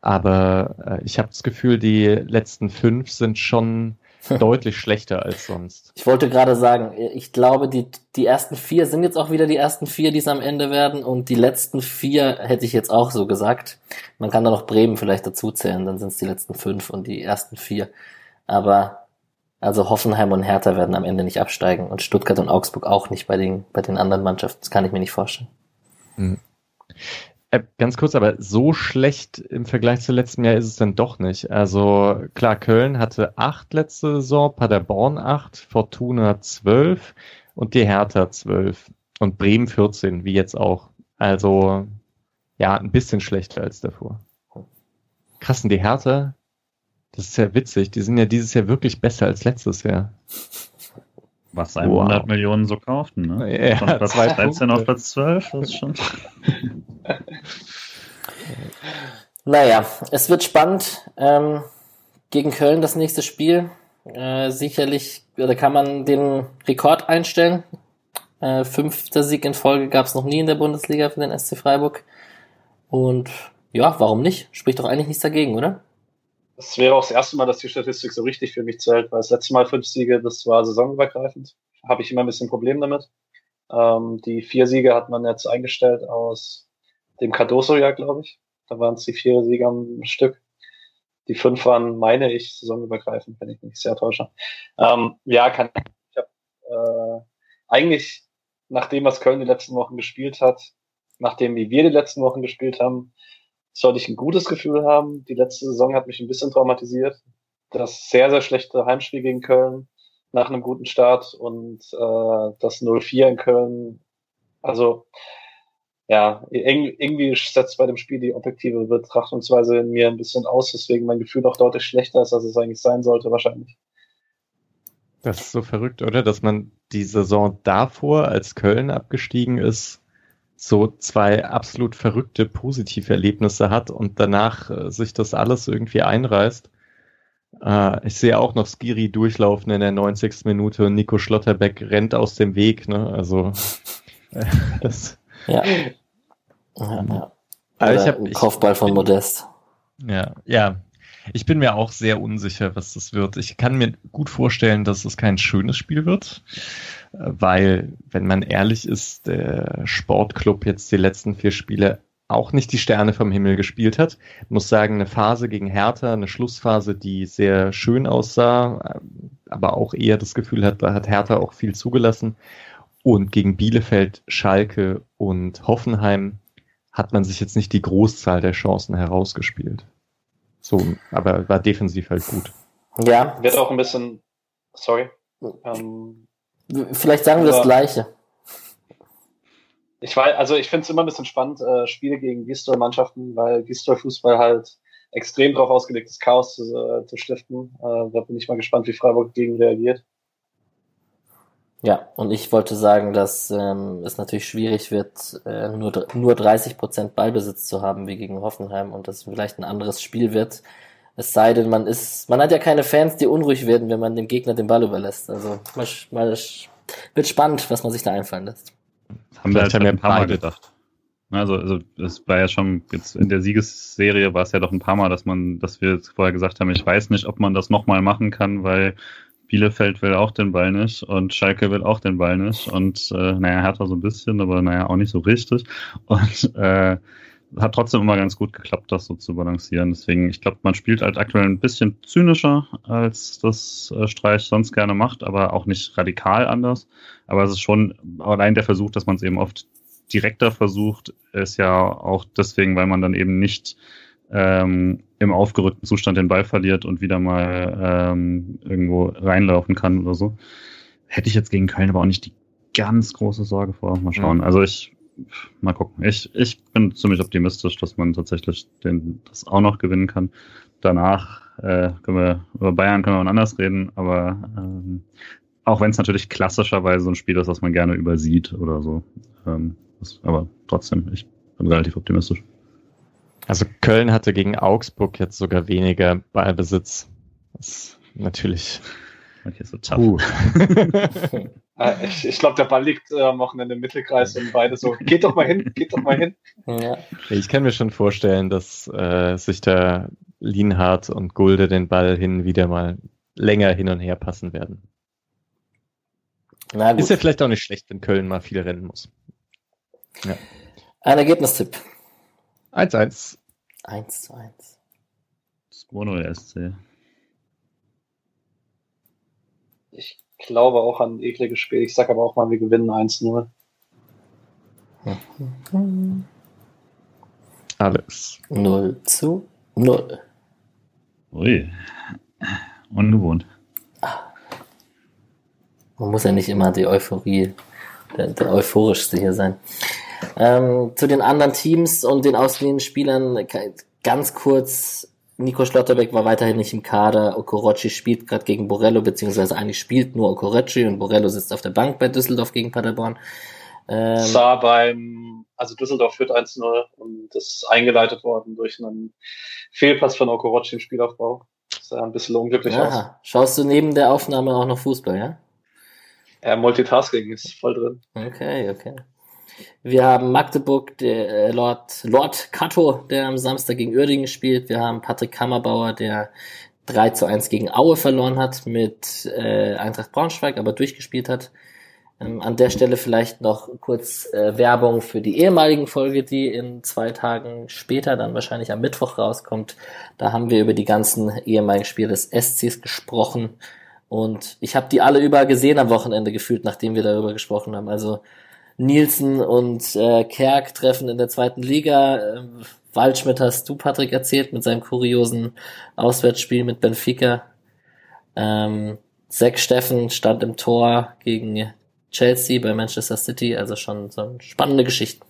Aber äh, ich habe das Gefühl, die letzten fünf sind schon deutlich schlechter als sonst. Ich wollte gerade sagen, ich glaube, die, die ersten vier sind jetzt auch wieder die ersten vier, die es am Ende werden. Und die letzten vier hätte ich jetzt auch so gesagt. Man kann da noch Bremen vielleicht dazu zählen, dann sind es die letzten fünf und die ersten vier. Aber also Hoffenheim und Hertha werden am Ende nicht absteigen und Stuttgart und Augsburg auch nicht bei den, bei den anderen Mannschaften. Das kann ich mir nicht vorstellen. Hm. Äh, ganz kurz, aber so schlecht im Vergleich zu letztem Jahr ist es dann doch nicht. Also klar, Köln hatte acht letzte Saison, Paderborn acht, Fortuna zwölf und die Hertha zwölf und Bremen 14, wie jetzt auch. Also ja, ein bisschen schlechter als davor. Krass, und die Hertha, das ist ja witzig, die sind ja dieses Jahr wirklich besser als letztes Jahr. Was 100 wow. Millionen so kauften, ne? Ja, Von Platz 13 auf Platz 12, das ist schon. naja, es wird spannend. Ähm, gegen Köln das nächste Spiel. Äh, sicherlich, oder kann man den Rekord einstellen. Äh, fünfter Sieg in Folge gab es noch nie in der Bundesliga für den SC Freiburg. Und ja, warum nicht? Spricht doch eigentlich nichts dagegen, oder? Es wäre auch das erste Mal, dass die Statistik so richtig für mich zählt, weil das letzte Mal fünf Siege, das war saisonübergreifend. Habe ich immer ein bisschen Problem damit. Ähm, die vier Siege hat man jetzt eingestellt aus dem Cardoso-Jahr, glaube ich. Da waren es die vier Siege am Stück. Die fünf waren, meine ich, saisonübergreifend, wenn ich mich sehr täusche. Ähm, ja, kann ich habe äh, eigentlich nach dem, was Köln die letzten Wochen gespielt hat, nachdem wie wir die letzten Wochen gespielt haben, sollte ich ein gutes Gefühl haben. Die letzte Saison hat mich ein bisschen traumatisiert. Das sehr, sehr schlechte Heimspiel gegen Köln nach einem guten Start und äh, das 0-4 in Köln. Also ja, irgendwie setzt bei dem Spiel die objektive Betrachtungsweise in mir ein bisschen aus, deswegen mein Gefühl auch deutlich schlechter ist, als es eigentlich sein sollte, wahrscheinlich. Das ist so verrückt, oder? Dass man die Saison davor, als Köln abgestiegen ist, so zwei absolut verrückte positive Erlebnisse hat und danach äh, sich das alles irgendwie einreißt. Äh, ich sehe auch noch Skiri durchlaufen in der 90. Minute und Nico Schlotterbeck rennt aus dem Weg. Ne? Also das, ja. ja, ja. Also ich hab, Kopfball von Modest. Ja, ja. Ich bin mir auch sehr unsicher, was das wird. Ich kann mir gut vorstellen, dass es kein schönes Spiel wird, weil, wenn man ehrlich ist, der Sportclub jetzt die letzten vier Spiele auch nicht die Sterne vom Himmel gespielt hat. Ich muss sagen, eine Phase gegen Hertha, eine Schlussphase, die sehr schön aussah, aber auch eher das Gefühl hat, da hat Hertha auch viel zugelassen. Und gegen Bielefeld, Schalke und Hoffenheim hat man sich jetzt nicht die Großzahl der Chancen herausgespielt. So, aber war defensiv halt gut. Ja. Wird auch ein bisschen, sorry. Ähm, Vielleicht sagen wir das Gleiche. Ich weiß, also ich finde es immer ein bisschen spannend, äh, Spiele gegen Gistol-Mannschaften, weil Gistol-Fußball halt extrem darauf ausgelegt ist, Chaos zu, äh, zu stiften. Äh, da bin ich mal gespannt, wie Freiburg gegen reagiert. Ja, und ich wollte sagen, dass ähm, es natürlich schwierig wird, äh, nur, nur 30 Prozent Ballbesitz zu haben wie gegen Hoffenheim und dass vielleicht ein anderes Spiel wird. Es sei denn, man ist, man hat ja keine Fans, die unruhig werden, wenn man dem Gegner den Ball überlässt. Also mal, mal wird spannend, was man sich da einfallen lässt. Haben wir halt ein paar Mal gedacht. Also, also es war ja schon jetzt in der Siegesserie war es ja doch ein paar Mal, dass man, dass wir jetzt vorher gesagt haben, ich weiß nicht, ob man das nochmal machen kann, weil Bielefeld will auch den Ball nicht und Schalke will auch den Ball nicht und äh, naja, Hertha so ein bisschen, aber naja, auch nicht so richtig. Und äh, hat trotzdem immer ganz gut geklappt, das so zu balancieren. Deswegen, ich glaube, man spielt halt aktuell ein bisschen zynischer, als das äh, Streich sonst gerne macht, aber auch nicht radikal anders. Aber es ist schon allein der Versuch, dass man es eben oft direkter versucht, ist ja auch deswegen, weil man dann eben nicht ähm, im aufgerückten Zustand den Ball verliert und wieder mal ähm, irgendwo reinlaufen kann oder so. Hätte ich jetzt gegen Köln aber auch nicht die ganz große Sorge vor. Mal schauen. Ja. Also ich, mal gucken. Ich, ich bin ziemlich optimistisch, dass man tatsächlich den, das auch noch gewinnen kann. Danach äh, können wir über Bayern können wir anders reden, aber ähm, auch wenn es natürlich klassischerweise so ein Spiel ist, das man gerne übersieht oder so. Ähm, das, aber trotzdem, ich bin relativ optimistisch. Also Köln hatte gegen Augsburg jetzt sogar weniger Ballbesitz. Das ist natürlich. Okay, so tough. Uh. Ich, ich glaube, der Ball liegt äh, am Wochenende im Mittelkreis und beide so, geht doch mal hin, geht doch mal hin. Ja. Ich kann mir schon vorstellen, dass äh, sich der Lienhardt und Gulde den Ball hin wieder mal länger hin und her passen werden. Ist ja vielleicht auch nicht schlecht, wenn Köln mal viel rennen muss. Ja. Ein Ergebnistipp. 1-1. 1 zu 1. 2-0 SC. Ich glaube auch an ein ekliges Spiel. Ich sag aber auch mal, wir gewinnen 1-0. Alles. 0 zu 0. Ui. Ungewohnt. Man muss ja nicht immer die Euphorie, der, der euphorischste hier sein. Ähm, zu den anderen Teams und den ausgeliehenen Spielern ganz kurz. Nico Schlotterbeck war weiterhin nicht im Kader. Okorochi spielt gerade gegen Borello, beziehungsweise eigentlich spielt nur Okorochi und Borello sitzt auf der Bank bei Düsseldorf gegen Paderborn. Ähm, sah beim, also Düsseldorf führt 1-0 und das ist eingeleitet worden durch einen Fehlpass von Okorochi im Spielaufbau. Das sah ein bisschen unglücklich Aha. aus. Schaust du neben der Aufnahme auch noch Fußball, ja? Ja, Multitasking ist voll drin. Okay, okay. Wir haben Magdeburg, der äh, Lord, Lord Kato, der am Samstag gegen Uerdingen spielt. Wir haben Patrick Kammerbauer, der 3 zu 1 gegen Aue verloren hat mit äh, Eintracht Braunschweig, aber durchgespielt hat. Ähm, an der Stelle vielleicht noch kurz äh, Werbung für die ehemaligen Folge, die in zwei Tagen später dann wahrscheinlich am Mittwoch rauskommt. Da haben wir über die ganzen ehemaligen Spiele des SCs gesprochen. Und ich habe die alle überall gesehen am Wochenende gefühlt, nachdem wir darüber gesprochen haben. Also Nielsen und äh, Kerk treffen in der zweiten Liga. Ähm, Waldschmidt hast du, Patrick, erzählt mit seinem kuriosen Auswärtsspiel mit Benfica. Ähm, Zack Steffen stand im Tor gegen Chelsea bei Manchester City, also schon so eine spannende Geschichte.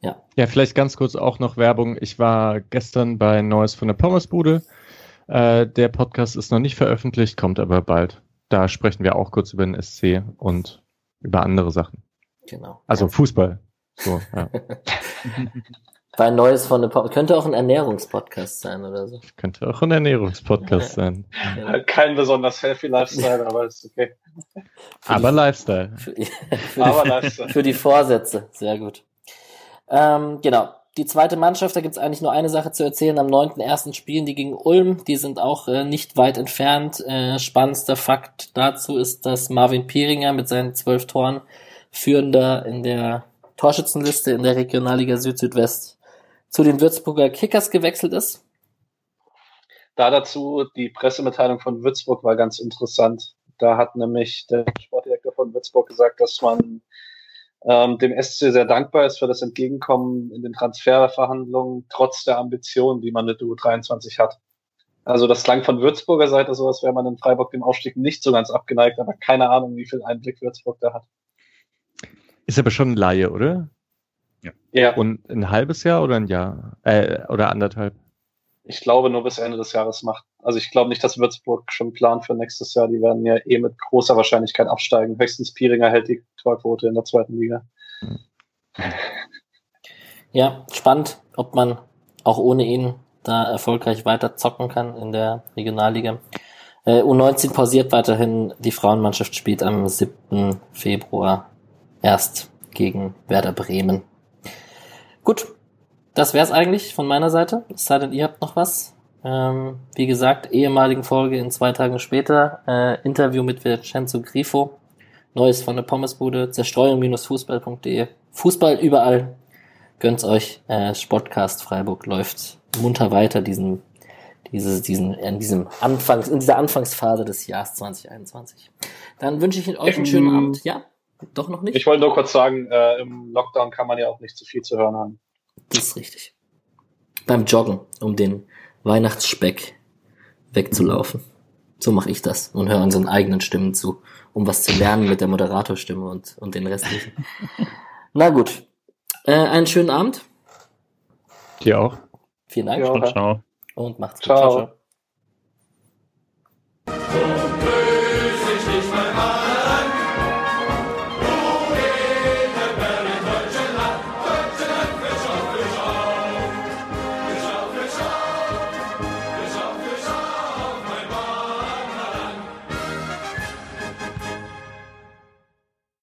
Ja. Ja, vielleicht ganz kurz auch noch Werbung. Ich war gestern bei Neues von der Pommesbude. Äh, der Podcast ist noch nicht veröffentlicht, kommt aber bald. Da sprechen wir auch kurz über den SC und über andere Sachen. Genau. Also Fußball. So, ja. War ein neues von der Könnte auch ein Ernährungspodcast sein oder so. Könnte auch ein Ernährungspodcast sein. Ja. Kein besonders healthy Lifestyle, aber ist okay. Für aber die, Lifestyle. Für, für, aber die, Lifestyle. Für die Vorsätze, sehr gut. Ähm, genau. Die zweite Mannschaft, da gibt's eigentlich nur eine Sache zu erzählen. Am 9.1. spielen die gegen Ulm. Die sind auch äh, nicht weit entfernt. Äh, spannendster Fakt dazu ist, dass Marvin Pieringer mit seinen zwölf Toren führender in der Torschützenliste in der Regionalliga Süd-Südwest zu den Würzburger Kickers gewechselt ist. Da dazu die Pressemitteilung von Würzburg war ganz interessant. Da hat nämlich der Sportdirektor von Würzburg gesagt, dass man ähm, dem SC sehr dankbar ist für das Entgegenkommen in den Transferverhandlungen, trotz der Ambitionen, die man mit U23 hat. Also das klang von Würzburger Seite so, als wäre man in Freiburg dem Aufstieg nicht so ganz abgeneigt, aber keine Ahnung, wie viel Einblick Würzburg da hat. Ist aber schon ein Laie, oder? Ja. ja. Und ein halbes Jahr oder ein Jahr? Äh, oder anderthalb? Ich glaube nur bis Ende des Jahres macht. Also ich glaube nicht, dass Würzburg schon plant für nächstes Jahr. Die werden ja eh mit großer Wahrscheinlichkeit absteigen. Höchstens Pieringer hält die Torquote in der zweiten Liga. Ja, spannend, ob man auch ohne ihn da erfolgreich weiter zocken kann in der Regionalliga. Äh, U19 pausiert weiterhin. Die Frauenmannschaft spielt am 7. Februar erst gegen Werder Bremen. Gut, das wär's eigentlich von meiner Seite. Es sei denn, ihr habt noch was. Ähm, wie gesagt, ehemaligen Folge in zwei Tagen später. Äh, Interview mit Vincenzo Grifo. Neues von der Pommesbude. Zerstreuung-fußball.de. Fußball überall. Gönnt's euch. Äh, Sportcast Freiburg läuft munter weiter diesen, dieses, diesen, in diesem Anfangs, in dieser Anfangsphase des Jahres 2021. Dann wünsche ich euch einen schönen Abend. Ja, doch noch nicht? Ich wollte nur kurz sagen, äh, im Lockdown kann man ja auch nicht zu viel zu hören haben. Das ist richtig. Beim Joggen, um den Weihnachtsspeck wegzulaufen. So mache ich das und höre unseren eigenen Stimmen zu, um was zu lernen mit der Moderatorstimme und, und den restlichen. Na gut. Äh, einen schönen Abend. Dir auch. Vielen Dank. Ja, ciao. Und macht's gut. ciao. ciao. ciao.